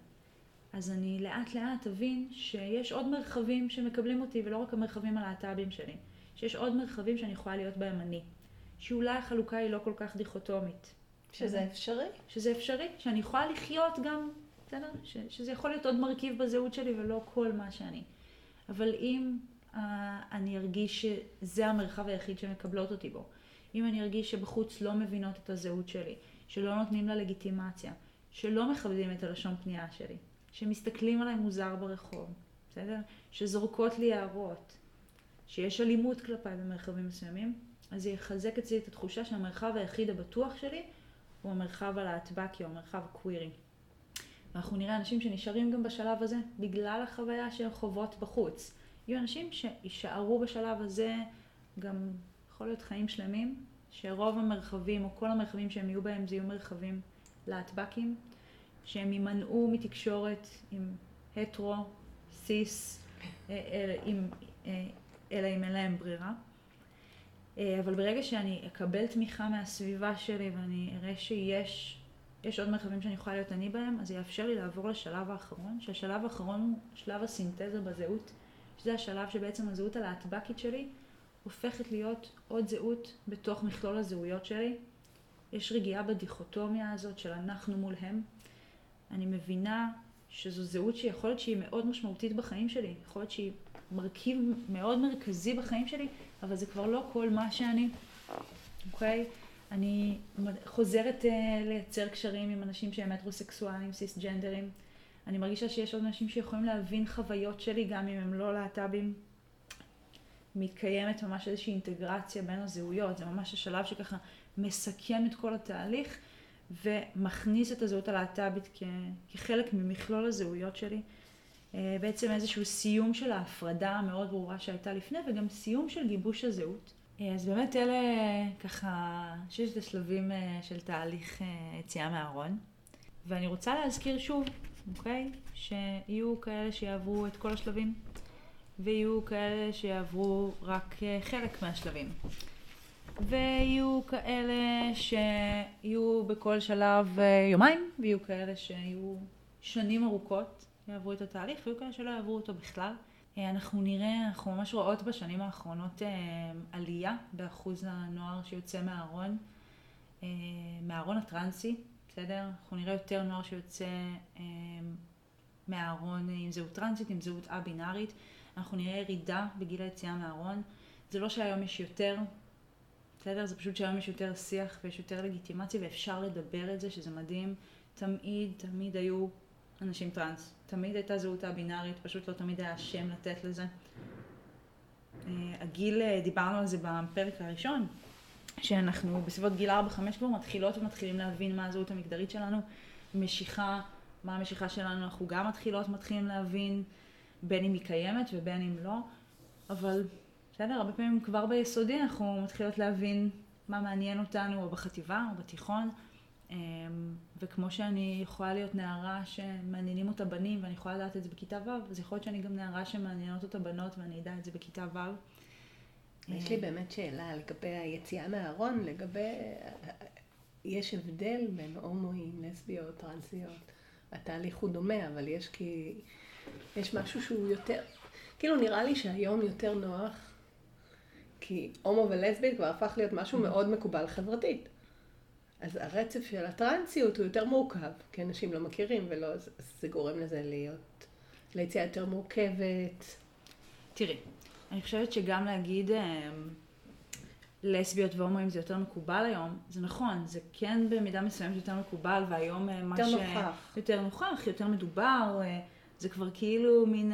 אז אני לאט לאט אבין שיש עוד מרחבים שמקבלים אותי, ולא רק המרחבים הלהט"בים שלי. שיש עוד מרחבים שאני יכולה להיות בהם אני. שאולי החלוקה היא לא כל כך דיכוטומית. שזה אפשרי. שזה אפשרי, שאני יכולה לחיות גם, בסדר? ש, שזה יכול להיות עוד מרכיב בזהות שלי ולא כל מה שאני. אבל אם uh, אני ארגיש שזה המרחב היחיד שמקבלות אותי בו, אם אני ארגיש שבחוץ לא מבינות את הזהות שלי, שלא נותנים לה לגיטימציה, שלא מכבדים את הלשון פנייה שלי, שמסתכלים עליי מוזר ברחוב, בסדר? שזורקות לי הערות, שיש אלימות כלפיי במרחבים מסוימים, אז זה יחזק אצלי את התחושה שהמרחב היחיד הבטוח שלי הוא המרחב הלהטבקי או המרחב הקווירי. ואנחנו נראה אנשים שנשארים גם בשלב הזה בגלל החוויה שהם חוות בחוץ. יהיו אנשים שיישארו בשלב הזה גם יכול להיות חיים שלמים, שרוב המרחבים או כל המרחבים שהם יהיו בהם זה יהיו מרחבים להטבקים, שהם יימנעו מתקשורת עם הטרו, סיס, אה, אה, אלא אם אין להם ברירה. אה, אבל ברגע שאני אקבל תמיכה מהסביבה שלי ואני אראה שיש יש עוד מרחבים שאני יכולה להיות אני בהם, אז זה יאפשר לי לעבור לשלב האחרון, שהשלב האחרון הוא שלב הסינתזה בזהות, שזה השלב שבעצם הזהות הלהטבקית שלי הופכת להיות עוד זהות בתוך מכלול הזהויות שלי. יש רגיעה בדיכוטומיה הזאת של אנחנו מול הם. אני מבינה שזו זהות שיכול להיות שהיא מאוד משמעותית בחיים שלי, יכול להיות שהיא מרכיב מאוד מרכזי בחיים שלי, אבל זה כבר לא כל מה שאני, אוקיי? אני חוזרת uh, לייצר קשרים עם אנשים שהם מטרוסקסואלים, סיסג'נדרים. אני מרגישה שיש עוד אנשים שיכולים להבין חוויות שלי, גם אם הם לא להט"בים. מתקיימת ממש איזושהי אינטגרציה בין הזהויות, זה ממש השלב שככה מסכם את כל התהליך ומכניס את הזהות הלהט"בית כחלק ממכלול הזהויות שלי. אה, בעצם איזשהו סיום של ההפרדה המאוד ברורה שהייתה לפני וגם סיום של גיבוש הזהות. אה, אז באמת אלה ככה ששת השלבים אה, של תהליך יציאה מהארון. ואני רוצה להזכיר שוב, אוקיי? שיהיו כאלה שיעברו את כל השלבים ויהיו כאלה שיעברו רק חלק מהשלבים. ויהיו כאלה שיהיו בכל שלב יומיים, ויהיו כאלה שיהיו שנים ארוכות יעברו את התהליך, ויהיו כאלה שלא יעברו אותו בכלל. אה, אנחנו נראה, אנחנו ממש רואות בשנים האחרונות אה, עלייה באחוז הנוער שיוצא מהארון, אה, מהארון הטרנסי, בסדר? אנחנו נראה יותר נוער שיוצא מהארון עם זהות טרנסית, עם זהות א-בינארית. אנחנו נראה ירידה בגיל היציאה מהארון. זה לא שהיום יש יותר, בסדר? זה פשוט שהיום יש יותר שיח ויש יותר לגיטימציה ואפשר לדבר את זה, שזה מדהים. תמיד, תמיד היו אנשים טראנס. תמיד הייתה זהות הבינארית, פשוט לא תמיד היה שם לתת לזה. אה, הגיל, אה, דיברנו על זה בפרק הראשון, שאנחנו בסביבות גיל 4-5 כבר מתחילות ומתחילים להבין מה הזהות המגדרית שלנו, משיכה, מה המשיכה שלנו, אנחנו גם מתחילות, מתחילים להבין בין אם היא קיימת ובין אם לא, אבל בסדר, הרבה פעמים כבר ביסודי אנחנו מתחילות להבין מה מעניין אותנו, או בחטיבה או בתיכון. אמ, וכמו שאני יכולה להיות נערה שמעניינים אותה בנים ואני יכולה לדעת את זה בכיתה ו', אז יכול להיות שאני גם נערה שמעניינות אותה בנות ואני אדע את זה בכיתה ו'. יש לי באמת שאלה לגבי היציאה מהארון, לגבי... יש הבדל בין הומואים, לסביות, טרנסיות. התהליך הוא דומה, אבל יש כי... יש משהו שהוא יותר... כאילו נראה לי שהיום יותר נוח, כי הומו ולסבית כבר הפך להיות משהו mm-hmm. מאוד מקובל חברתית. אז הרצף של הטרנסיות הוא יותר מורכב, כי אנשים לא מכירים ולא, אז זה גורם לזה להיות, ליציאה יותר מורכבת. תראי, אני חושבת שגם להגיד אה, לסביות והומואים זה יותר מקובל היום, זה נכון, זה כן במידה מסוימת יותר מקובל, והיום אה, מה ש... יותר נוכח. יותר נוכח, יותר מדובר, אה, זה כבר כאילו מין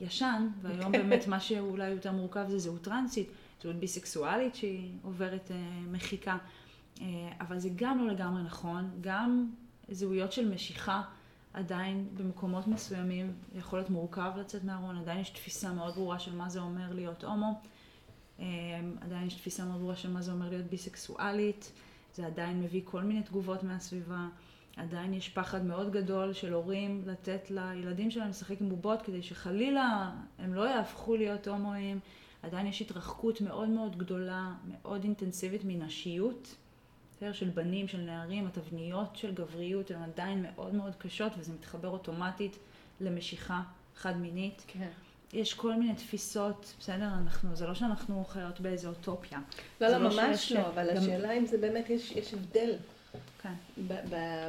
ישן, והיום באמת מה שאולי יותר מורכב זה זהות טרנסית, זהות ביסקסואלית שהיא עוברת מחיקה. אה, אבל זה גם לא לגמרי נכון, גם זהויות של משיכה עדיין במקומות מסוימים יכול להיות מורכב לצאת מהארון, עדיין יש תפיסה מאוד ברורה של מה זה אומר להיות הומו, אה, עדיין יש תפיסה מאוד ברורה של מה זה אומר להיות ביסקסואלית, זה עדיין מביא כל מיני תגובות מהסביבה, עדיין יש פחד מאוד גדול של הורים לתת לילדים שלהם לשחק עם בובות כדי שחלילה הם לא יהפכו להיות הומואים, עדיין יש התרחקות מאוד מאוד גדולה, מאוד אינטנסיבית מנשיות. של בנים, של נערים, התבניות של גבריות הן עדיין מאוד מאוד קשות וזה מתחבר אוטומטית למשיכה חד-מינית. כן. יש כל מיני תפיסות, בסדר, אנחנו, זה לא שאנחנו חיות באיזה אוטופיה. לא, לא, לא, ממש לא, אבל גם... השאלה אם זה באמת, יש, יש הבדל. כן.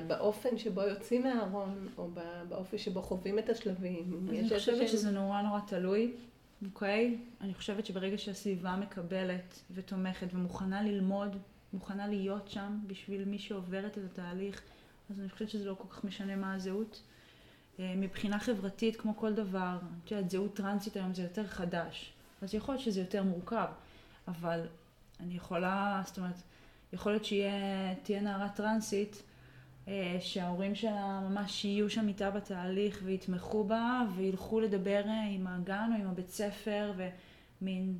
באופן שבו יוצאים מהארון, או באופן שבו חווים את השלבים. אני חושבת שזה נורא נורא תלוי, אוקיי? אני חושבת שברגע שהסביבה מקבלת ותומכת ומוכנה ללמוד מוכנה להיות שם בשביל מי שעוברת את התהליך, אז אני חושבת שזה לא כל כך משנה מה הזהות. אה, מבחינה חברתית, כמו כל דבר, את יודעת, זהות טרנסית היום זה יותר חדש, אז יכול להיות שזה יותר מורכב, אבל אני יכולה, זאת אומרת, יכול להיות שתהיה נערה טרנסית, אה, שההורים שלה ממש יהיו שם איתה בתהליך ויתמכו בה וילכו לדבר אה, עם הגן או עם הבית ספר ומין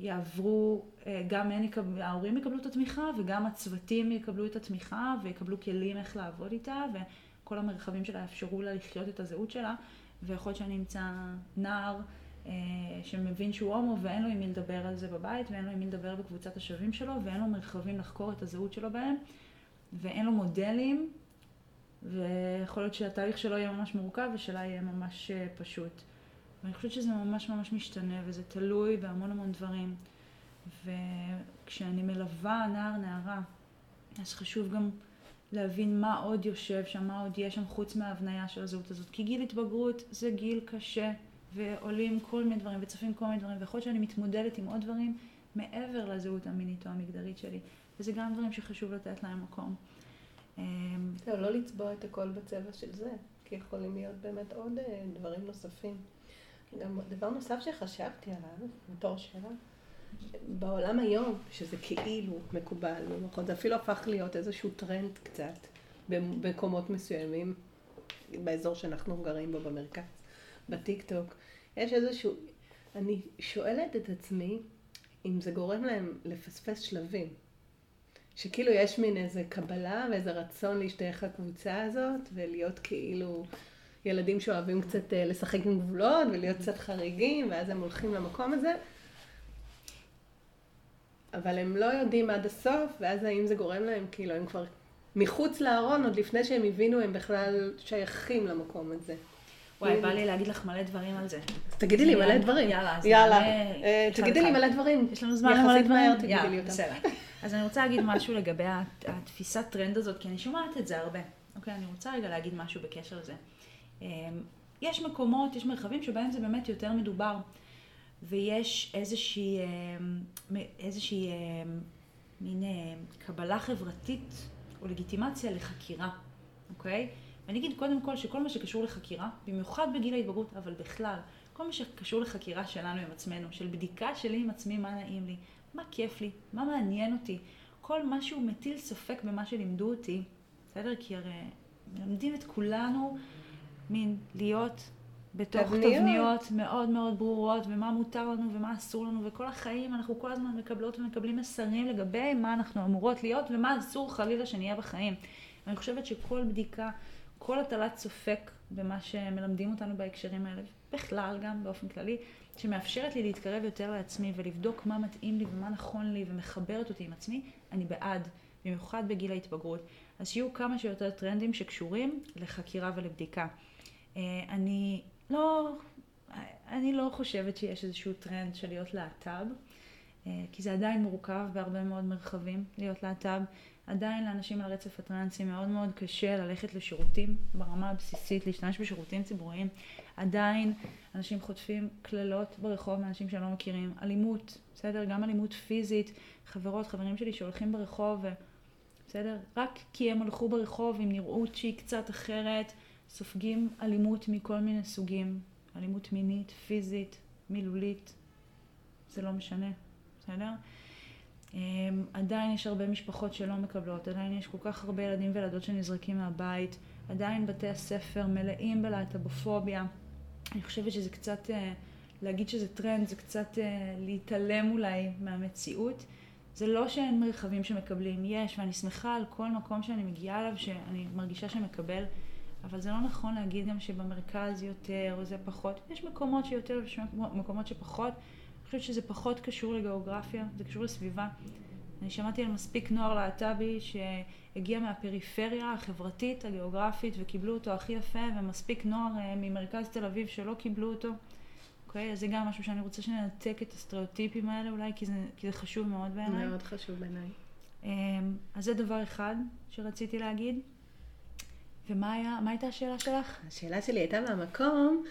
יעברו, אה, גם יקבל, ההורים יקבלו את התמיכה וגם הצוותים יקבלו את התמיכה ויקבלו כלים איך לעבוד איתה וכל המרחבים שלה יאפשרו לה לחיות את הזהות שלה. ויכול להיות שאני אמצא נער שמבין שהוא הומו ואין לו עם מי לדבר על זה בבית ואין לו עם מי לדבר בקבוצת השווים שלו ואין לו מרחבים לחקור את הזהות שלו בהם ואין לו מודלים ויכול להיות שהתהליך שלו יהיה ממש מורכב ושלה יהיה ממש אה, פשוט. ואני חושבת שזה ממש ממש משתנה, וזה תלוי בהמון המון דברים. וכשאני מלווה נער, נערה, אז חשוב גם להבין מה עוד יושב שם, מה עוד יש שם חוץ מההבניה של הזהות הזאת. כי גיל התבגרות זה גיל קשה, ועולים כל מיני דברים, וצפים כל מיני דברים, ויכול להיות שאני מתמודדת עם עוד דברים מעבר לזהות המינית או המגדרית שלי. וזה גם דברים שחשוב לתת להם מקום. אמ, זהו, לא לצבוע את הכל בצבע של זה, כי יכולים להיות באמת עוד אה, דברים נוספים. גם דבר נוסף שחשבתי עליו, בתור שאלה, בעולם היום, שזה כאילו מקובל, נכון, זה אפילו הפך להיות איזשהו טרנד קצת במקומות מסוימים, באזור שאנחנו גרים בו במרכז, בטיק טוק, יש איזשהו, אני שואלת את עצמי אם זה גורם להם לפספס שלבים. שכאילו יש מין איזה קבלה ואיזה רצון להשתייך לקבוצה הזאת ולהיות כאילו ילדים שאוהבים קצת אה, לשחק עם גבולות ולהיות קצת חריגים, ואז הם הולכים למקום הזה. אבל הם לא יודעים עד הסוף, ואז האם זה גורם להם, כאילו, הם כבר מחוץ לארון, עוד לפני שהם הבינו, הם בכלל שייכים למקום הזה. וואי, בא לי להגיד לך מלא דברים על זה. תגידי לי מלא דברים. יאללה, אז יאללה. אה, תגידי לי. מלא דברים. יש לנו זמן למלא דברים? תגידי לי יאללה, אותם. בסדר. אז אני רוצה להגיד משהו לגבי הת- התפיסת טרנד הזאת, כי אני שומעת את זה הרבה. אוקיי, אני רוצה רגע להגיד משהו בקשר לזה. אמ, יש מקומות, יש מרחבים שבהם זה באמת יותר מדובר, ויש איזושהי, אמ, איזושהי אמ, מין קבלה חברתית או לגיטימציה לחקירה, אוקיי? ואני אגיד קודם כל שכל מה שקשור לחקירה, במיוחד בגיל ההתבגרות, אבל בכלל, כל מה שקשור לחקירה שלנו עם עצמנו, של בדיקה שלי עם עצמי, מה נעים לי, מה כיף לי, מה מעניין אותי, כל מה שהוא מטיל ספק במה שלימדו אותי, בסדר? כי הרי מלמדים את כולנו מין להיות בתוך תבניות. תבניות מאוד מאוד ברורות, ומה מותר לנו ומה אסור לנו, וכל החיים אנחנו כל הזמן מקבלות ומקבלים מסרים לגבי מה אנחנו אמורות להיות ומה אסור חלילה שנהיה בחיים. ואני חושבת שכל בדיקה, כל הטלת ספק במה שמלמדים אותנו בהקשרים האלה, בכלל גם באופן כללי, שמאפשרת לי להתקרב יותר לעצמי ולבדוק מה מתאים לי ומה נכון לי ומחברת אותי עם עצמי, אני בעד, במיוחד בגיל ההתבגרות. אז שיהיו כמה שיותר טרנדים שקשורים לחקירה ולבדיקה. אה, אני לא, אני לא חושבת שיש איזשהו טרנד של להיות להט"ב, אה, כי זה עדיין מורכב בהרבה מאוד מרחבים להיות להט"ב. עדיין לאנשים על הרצף הטרנסי מאוד מאוד קשה ללכת לשירותים ברמה הבסיסית, להשתמש בשירותים ציבוריים. עדיין אנשים חוטפים קללות ברחוב מאנשים שהם לא מכירים. אלימות, בסדר? גם אלימות פיזית. חברות, חברים שלי שהולכים ברחוב. בסדר? רק כי הם הלכו ברחוב עם נראות שהיא קצת אחרת, סופגים אלימות מכל מיני סוגים. אלימות מינית, פיזית, מילולית, זה לא משנה, בסדר? אמ, עדיין יש הרבה משפחות שלא מקבלות, עדיין יש כל כך הרבה ילדים וילדות שנזרקים מהבית, עדיין בתי הספר מלאים בלהט"בופוביה. אני חושבת שזה קצת, אה, להגיד שזה טרנד, זה קצת אה, להתעלם אולי מהמציאות. זה לא שאין מרחבים שמקבלים, יש, ואני שמחה על כל מקום שאני מגיעה אליו, שאני מרגישה שמקבל, אבל זה לא נכון להגיד גם שבמרכז יותר או זה פחות. יש מקומות שיותר ויש מקומות שפחות. חושבת שזה פחות קשור לגיאוגרפיה, זה קשור לסביבה. אני שמעתי על מספיק נוער להט"בי שהגיע מהפריפריה החברתית, הגיאוגרפית, וקיבלו אותו הכי יפה, ומספיק נוער אה, ממרכז תל אביב שלא קיבלו אותו. אוקיי? אז זה גם משהו שאני רוצה שננתק את הסטריאוטיפים האלה אולי, כי זה, כי זה חשוב מאוד בעיניי. מאוד חשוב בעיניי. אמ, אז זה דבר אחד שרציתי להגיד. ומה היה, מה הייתה השאלה שלך? השאלה שלי הייתה מהמקום,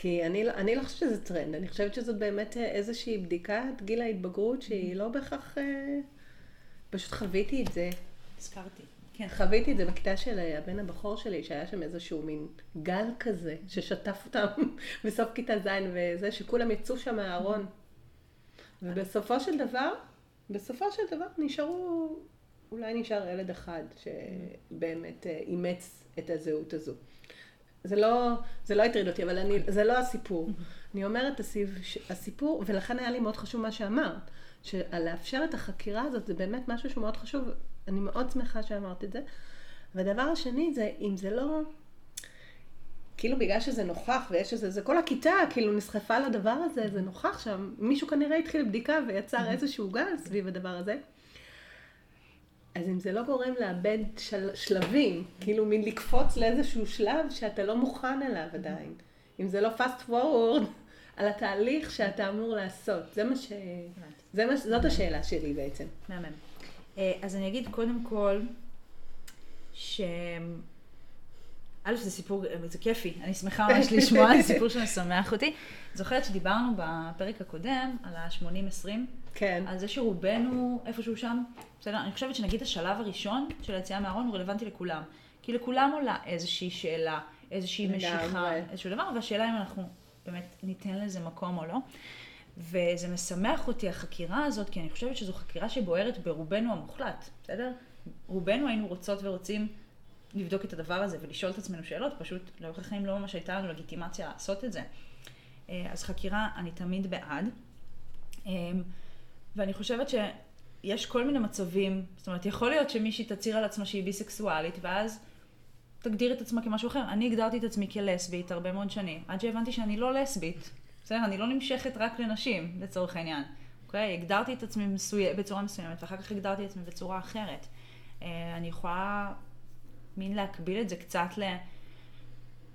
כי אני, אני לא חושבת שזה טרנד, אני חושבת שזאת באמת אה, איזושהי בדיקת גיל ההתבגרות שהיא לא בהכרח... אה, פשוט חוויתי את זה. הזכרתי. כן. חוויתי את זה בכיתה של אה, הבן הבכור שלי, שהיה שם איזשהו מין גל כזה, ששטף אותם בסוף כיתה ז' וזה, שכולם יצאו שם מהארון. ובסופו של דבר, בסופו של דבר נשארו, אולי נשאר ילד אחד שבאמת אימץ את הזהות הזו. זה לא, זה לא הטריד אותי, אבל אני, זה לא הסיפור. אני אומרת, הסיפור, ולכן היה לי מאוד חשוב מה שאמרת, שלאפשר את החקירה הזאת זה באמת משהו שהוא מאוד חשוב, אני מאוד שמחה שאמרת את זה. והדבר השני זה, אם זה לא, כאילו בגלל שזה נוכח ויש איזה, זה כל הכיתה כאילו נסחפה לדבר הזה, זה נוכח שם, מישהו כנראה התחיל בדיקה ויצר איזשהו גל סביב הדבר הזה. אז אם זה לא גורם לאבד של, שלבים, כאילו מין לקפוץ לאיזשהו שלב שאתה לא מוכן אליו עדיין. אם זה לא fast forward על התהליך שאתה אמור לעשות. זה מה ש... זה מה... זאת השאלה שלי בעצם. מהמם. אה, אז אני אגיד קודם כל, ש... א', זה סיפור, זה כיפי, אני שמחה ממש לשמוע, זה סיפור שמשמח אותי. זוכרת שדיברנו בפרק הקודם על ה-80-20, כן. על זה שרובנו איפשהו שם, בסדר? אני חושבת שנגיד השלב הראשון של היציאה מהארון הוא רלוונטי לכולם. כי לכולם עולה איזושהי שאלה, איזושהי. משיכה, איזשהו דבר, והשאלה אם אנחנו באמת ניתן לזה מקום או לא. וזה משמח אותי החקירה הזאת, כי אני חושבת שזו חקירה שבוערת ברובנו המוחלט, בסדר? רובנו היינו רוצות ורוצים לבדוק את הדבר הזה ולשאול את עצמנו שאלות, פשוט לאורך החיים לא ממש הייתה לנו לגיטימציה לעשות את זה. אה, אז חקירה, אני תמיד בעד. אה, ואני חושבת שיש כל מיני מצבים, זאת אומרת, יכול להיות שמישהי תצהיר על עצמה שהיא ביסקסואלית, ואז תגדיר את עצמה כמשהו אחר. אני הגדרתי את עצמי כלסבית הרבה מאוד שנים, עד שהבנתי שאני לא לסבית. בסדר? אני לא נמשכת רק לנשים, לצורך העניין. אוקיי? הגדרתי את עצמי מסוי... בצורה מסוימת, ואחר כך הגדרתי את עצמי בצורה אחרת. אה, אני יכולה מין להקביל את זה קצת ל...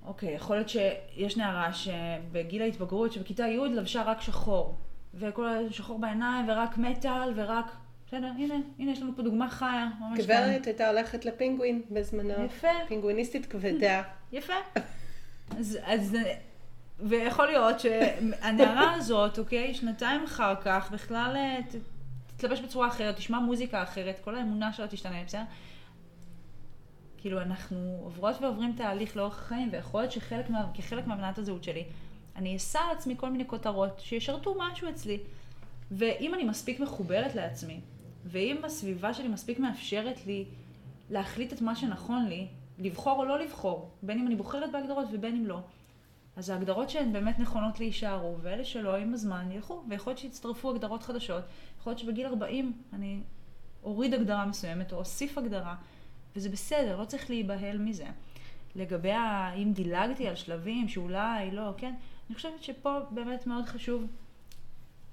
אוקיי, יכול להיות שיש נערה שבגיל ההתבגרות, שבכיתה י' לבשה רק שחור, וכל השחור בעיניים, ורק מטאל, ורק... בסדר, הנה, הנה, יש לנו פה דוגמה חיה. גברת הייתה הולכת לפינגווין בזמנו. יפה. פינגוויניסטית כבדה. יפה. אז, אז, ויכול להיות שהנערה הזאת, אוקיי, שנתיים אחר כך, בכלל אה, ת- תתלבש בצורה אחרת, תשמע מוזיקה אחרת, כל האמונה שלה תשתנה, בסדר? כאילו, אנחנו עוברות ועוברים תהליך לאורך החיים, ויכול להיות שחלק מה, כחלק מהבנת הזהות שלי, אני אשא על עצמי כל מיני כותרות שישרתו משהו אצלי. ואם אני מספיק מחוברת לעצמי, ואם הסביבה שלי מספיק מאפשרת לי להחליט את מה שנכון לי, לבחור או לא לבחור, בין אם אני בוחרת בהגדרות ובין אם לא, אז ההגדרות שהן באמת נכונות לי יישארו, ואלה שלא עם הזמן ילכו, ויכול להיות שיצטרפו הגדרות חדשות, יכול להיות שבגיל 40 אני אוריד הגדרה מסוימת או אוסיף הגדרה, וזה בסדר, לא צריך להיבהל מזה. לגבי ה- אם דילגתי על שלבים שאולי לא, כן, אני חושבת שפה באמת מאוד חשוב.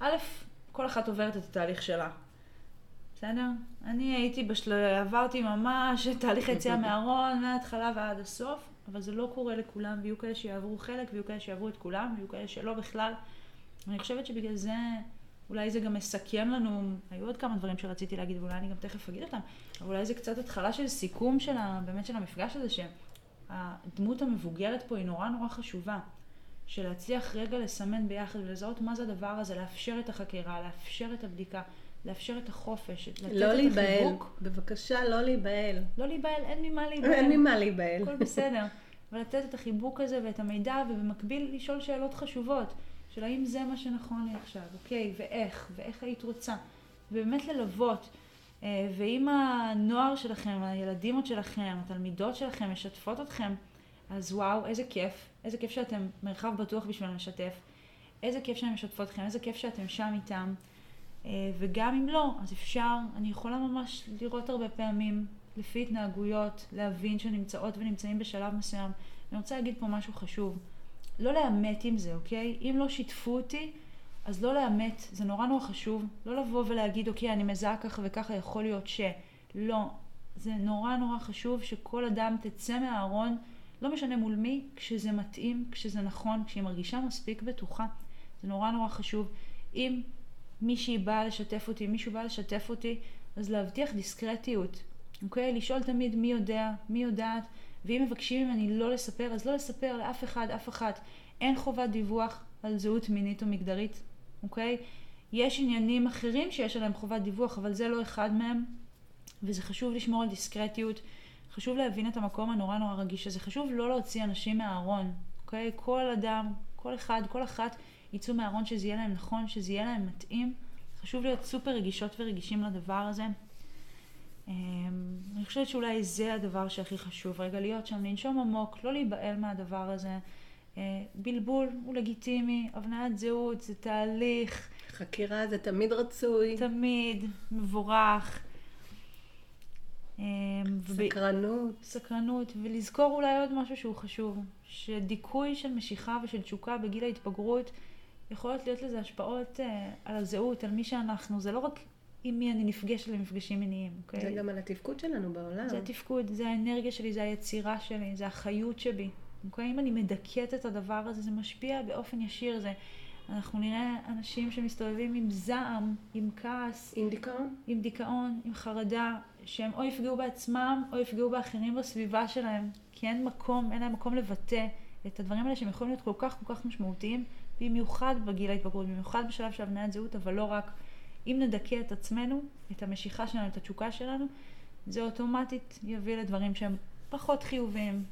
א', כל אחת עוברת את התהליך שלה. בסדר? אני הייתי בשל... עברתי ממש את תהליך היציאה מהארון מההתחלה ועד הסוף, אבל זה לא קורה לכולם, ויהיו כאלה שיעברו חלק, ויהיו כאלה שיעברו את כולם, ויהיו כאלה שלא בכלל. אני חושבת שבגלל זה, אולי זה גם מסכם לנו, היו עוד כמה דברים שרציתי להגיד, ואולי אני גם תכף אגיד אותם, אבל אולי זה קצת התחלה של סיכום של ה... באמת של המפגש הזה, שהדמות המבוגרת פה היא נורא נורא חשובה. של להצליח רגע לסמן ביחד ולזהות מה זה הדבר הזה, לאפשר את החקירה, לאפשר את הבדיקה, לאפשר את החופש, לתת לא את להיבהל. החיבוק. בבקשה, לא להיבהל. לא להיבהל, אין ממה להיבהל. אין ממה להיבהל. הכל בסדר. ולתת את החיבוק הזה ואת המידע, ובמקביל לשאול שאלות חשובות, של האם זה מה שנכון לי עכשיו, אוקיי, ואיך, ואיך היית רוצה. ובאמת ללוות. אה, ואם הנוער שלכם, הילדים עוד שלכם, התלמידות שלכם משתפות אתכם, אז וואו, איזה כיף. איזה כיף שאתם מרחב בטוח בשבילם לשתף. איזה כיף שהן משתפות אתכם, איזה כיף שאתם שם איתם. אה, וגם אם לא, אז אפשר, אני יכולה ממש לראות הרבה פעמים, לפי התנהגויות, להבין שנמצאות ונמצאים בשלב מסוים. אני רוצה להגיד פה משהו חשוב. לא לאמת עם זה, אוקיי? אם לא שיתפו אותי, אז לא לאמת, זה נורא נורא חשוב. לא לבוא ולהגיד, אוקיי, אני מזהה ככה וככה, יכול להיות ש... לא. זה נורא נורא חשוב שכל אדם תצא מהארון, לא משנה מול מי, כשזה מתאים, כשזה נכון, כשהיא מרגישה מספיק בטוחה. זה נורא נורא חשוב. אם מישהי באה לשתף אותי, מישהו בא לשתף אותי, אז להבטיח דיסקרטיות, אוקיי? לשאול תמיד מי יודע, מי יודעת, ואם מבקשים ממני לא לספר, אז לא לספר לאף אחד, אף אחת. אין חובת דיווח על זהות מינית או מגדרית, אוקיי? יש עניינים אחרים שיש עליהם חובת דיווח, אבל זה לא אחד מהם, וזה חשוב לשמור על דיסקרטיות. חשוב להבין את המקום הנורא נורא רגיש הזה. חשוב לא להוציא אנשים מהארון, אוקיי? כל אדם, כל אחד, כל אחת יצאו מהארון שזה יהיה להם נכון, שזה יהיה להם מתאים. חשוב להיות סופר רגישות ורגישים לדבר הזה. אמ, אני חושבת שאולי זה הדבר שהכי חשוב, רגע להיות שם, לנשום עמוק, לא להיבהל מהדבר הזה. אה, בלבול הוא לגיטימי, הבניית זהות זה תהליך, חקירה זה תמיד רצוי. תמיד מבורך. אמ, סקרנות. סקרנות, ולזכור אולי עוד משהו שהוא חשוב, שדיכוי של משיכה ושל תשוקה בגיל ההתבגרות, יכולות להיות לזה השפעות אה, על הזהות, על מי שאנחנו, זה לא רק עם מי אני נפגשת למפגשים מיניים, אוקיי? זה גם על התפקוד שלנו בעולם. זה התפקוד, זה האנרגיה שלי, זה היצירה שלי, זה החיות שבי. אוקיי? אם אני מדכאת את הדבר הזה, זה משפיע באופן ישיר. זה... אנחנו נראה אנשים שמסתובבים עם זעם, עם כעס, עם דיכאון? עם דיכאון, עם חרדה, שהם או יפגעו בעצמם או יפגעו באחרים בסביבה שלהם, כי אין מקום, אין להם מקום לבטא את הדברים האלה שהם יכולים להיות כל כך כל כך משמעותיים, במיוחד בגיל ההתבגרות, במיוחד בשלב של הבניית זהות, אבל לא רק. אם נדכא את עצמנו, את המשיכה שלנו, את התשוקה שלנו, זה אוטומטית יביא לדברים שהם פחות חיוביים,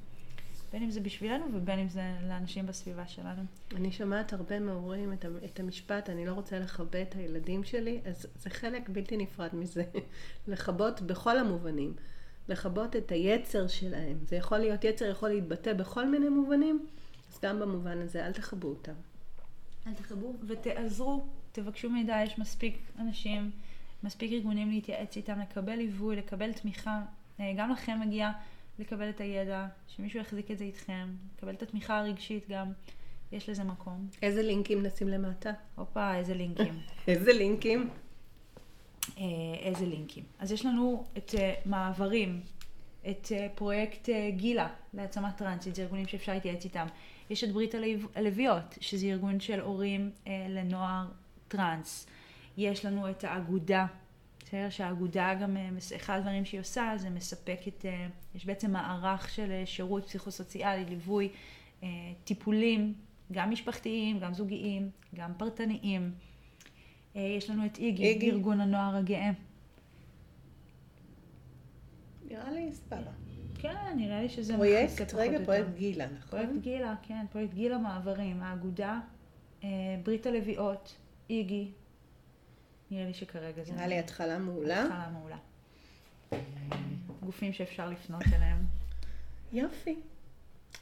בין אם זה בשבילנו ובין אם זה לאנשים בסביבה שלנו. אני שומעת הרבה מהורים את, את המשפט, אני לא רוצה לכבה את הילדים שלי, אז זה חלק בלתי נפרד מזה. לכבות בכל המובנים. לכבות את היצר שלהם. זה יכול להיות, יצר יכול להתבטא בכל מיני מובנים, אז גם במובן הזה, אל תכבו אותם. אל תחברו ותעזרו, תבקשו מידע, יש מספיק אנשים, מספיק ארגונים להתייעץ איתם, לקבל ליווי, לקבל תמיכה. אה, גם לכם מגיע לקבל את הידע, שמישהו יחזיק את זה איתכם, לקבל את התמיכה הרגשית גם, יש לזה מקום. איזה לינקים נשים למטה? הופה, איזה לינקים. איזה לינקים? אה, איזה לינקים. אז יש לנו את אה, מעברים את פרויקט גילה להעצמת טרנסית, זה ארגונים שאפשר להתייעץ איתם. יש את ברית הלביאות, שזה ארגון של הורים לנוער טרנס. יש לנו את האגודה, בסדר? שהאגודה גם, אה, אחד הדברים שהיא עושה זה מספקת, אה, יש בעצם מערך של אה, שירות פסיכוסוציאלי, ליווי, טיפולים, גם משפחתיים, גם זוגיים, גם פרטניים. יש לנו את איגי, איגי. ארגון הנוער הגאה. נראה לי סבבה. כן, נראה לי שזה מכסה פרויקט, או רגע, יותר. פרויקט גילה, נכון? פרויקט גילה, כן, פרויקט גילה מעברים, האגודה, ברית הלביאות, איגי. נראה לי שכרגע זה... נראה לי התחלה מעולה. התחלה מעולה. גופים שאפשר לפנות אליהם. יופי.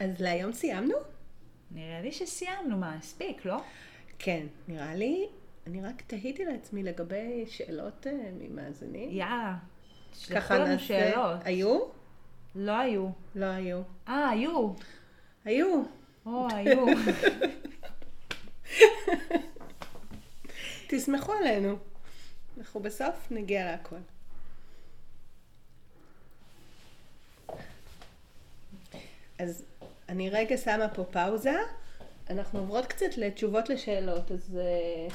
אז להיום סיימנו? נראה לי שסיימנו, מה, הספיק, לא? כן, נראה לי. אני רק תהיתי לעצמי לגבי שאלות אה, ממאזינים. יאללה. ככה לנו נעשה. שאלות. היו? לא היו. לא היו. אה, היו. היו. או, היו. תסמכו עלינו. אנחנו בסוף נגיע להכל. אז אני רגע שמה פה פאוזה. אנחנו עוברות קצת לתשובות לשאלות, אז uh,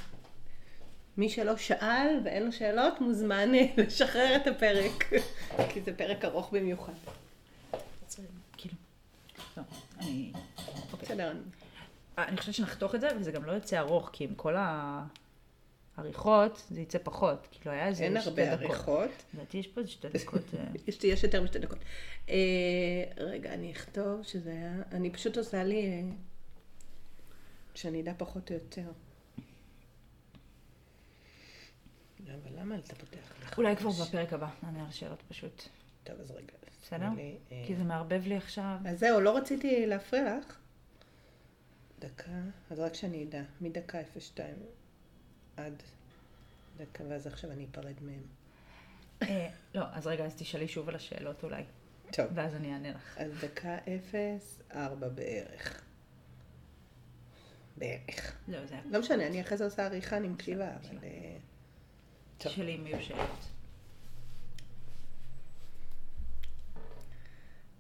מי שלא שאל ואין לו שאלות מוזמן אה, לשחרר את הפרק, כי זה פרק ארוך במיוחד. כאילו. לא, אני... בסדר, אה, אני חושבת שנחתוך את זה, וזה גם לא יוצא ארוך, כי עם כל העריכות זה יצא פחות. כאילו היה איזה אין שתי הרבה דקות. עריכות. לדעתי יש פה איזה שתי דקות. אה, יש, יש יותר משתי דקות. אה, רגע, אני אכתוב שזה היה... אני פשוט עושה לי... אה, שאני אדע פחות או יותר. אבל למה אתה פותח לך? אולי כבר בפרק הבא, נענה על שאלות פשוט. טוב, אז רגע. בסדר? לי, אה, כי זה מערבב לי עכשיו. אז זהו, לא רציתי להפריע לך. דקה, אז רק שאני אדע, מדקה 02 עד דקה, ואז עכשיו אני אפרד מהם. אה, לא, אז רגע, אז תשאלי שוב על השאלות אולי, טוב, ואז אני אענה לך. אז דקה 0, 4 בערך. בערך. לא, זה היה... לא משנה, אני אחרי זה עושה עריכה, אני מקשיבה, אבל... אה, טוב. יהיו שאלות.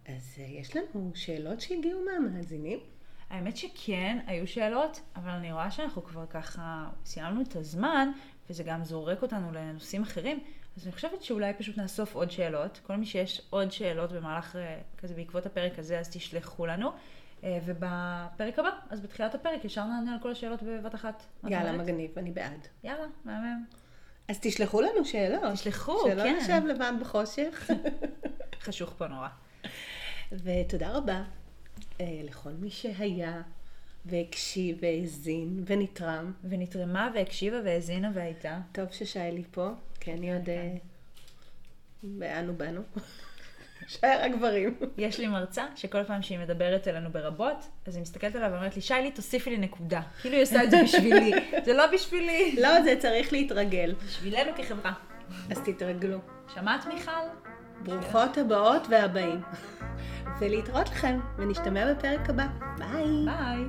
אז אה, יש לנו שאלות שהגיעו מהמאזינים? האמת שכן, היו שאלות, אבל אני רואה שאנחנו כבר ככה סיימנו את הזמן, וזה גם זורק אותנו לנושאים אחרים, אז אני חושבת שאולי פשוט נאסוף עוד שאלות. כל מי שיש עוד שאלות במהלך, אה, כזה בעקבות הפרק הזה, אז תשלחו לנו. אה, ובפרק הבא, אז בתחילת הפרק ישר נענה על כל השאלות בבת אחת. יאללה? מגניב, אני בעד. יאללה, מהמם. אז תשלחו לנו שאלות. תשלחו, שלא כן. נשב לבד בחושך. חשוך פה נורא. ותודה רבה לכל מי שהיה והקשיב והאזין ונתרם. ונתרמה והקשיבה והאזינה והייתה. טוב ששי פה, כי אני עוד... אה, באנו באנו. שי רק גברים. יש לי מרצה שכל פעם שהיא מדברת אלינו ברבות, אז היא מסתכלת עליו ואומרת לי, שיילי, תוסיפי לי נקודה. כאילו היא עושה את זה בשבילי. זה לא בשבילי. לא, זה צריך להתרגל. בשבילנו כחברה. אז תתרגלו. שמעת, מיכל? ברוכות הבאות והבאים. ולהתראות לכם, ונשתמע בפרק הבא. ביי. ביי.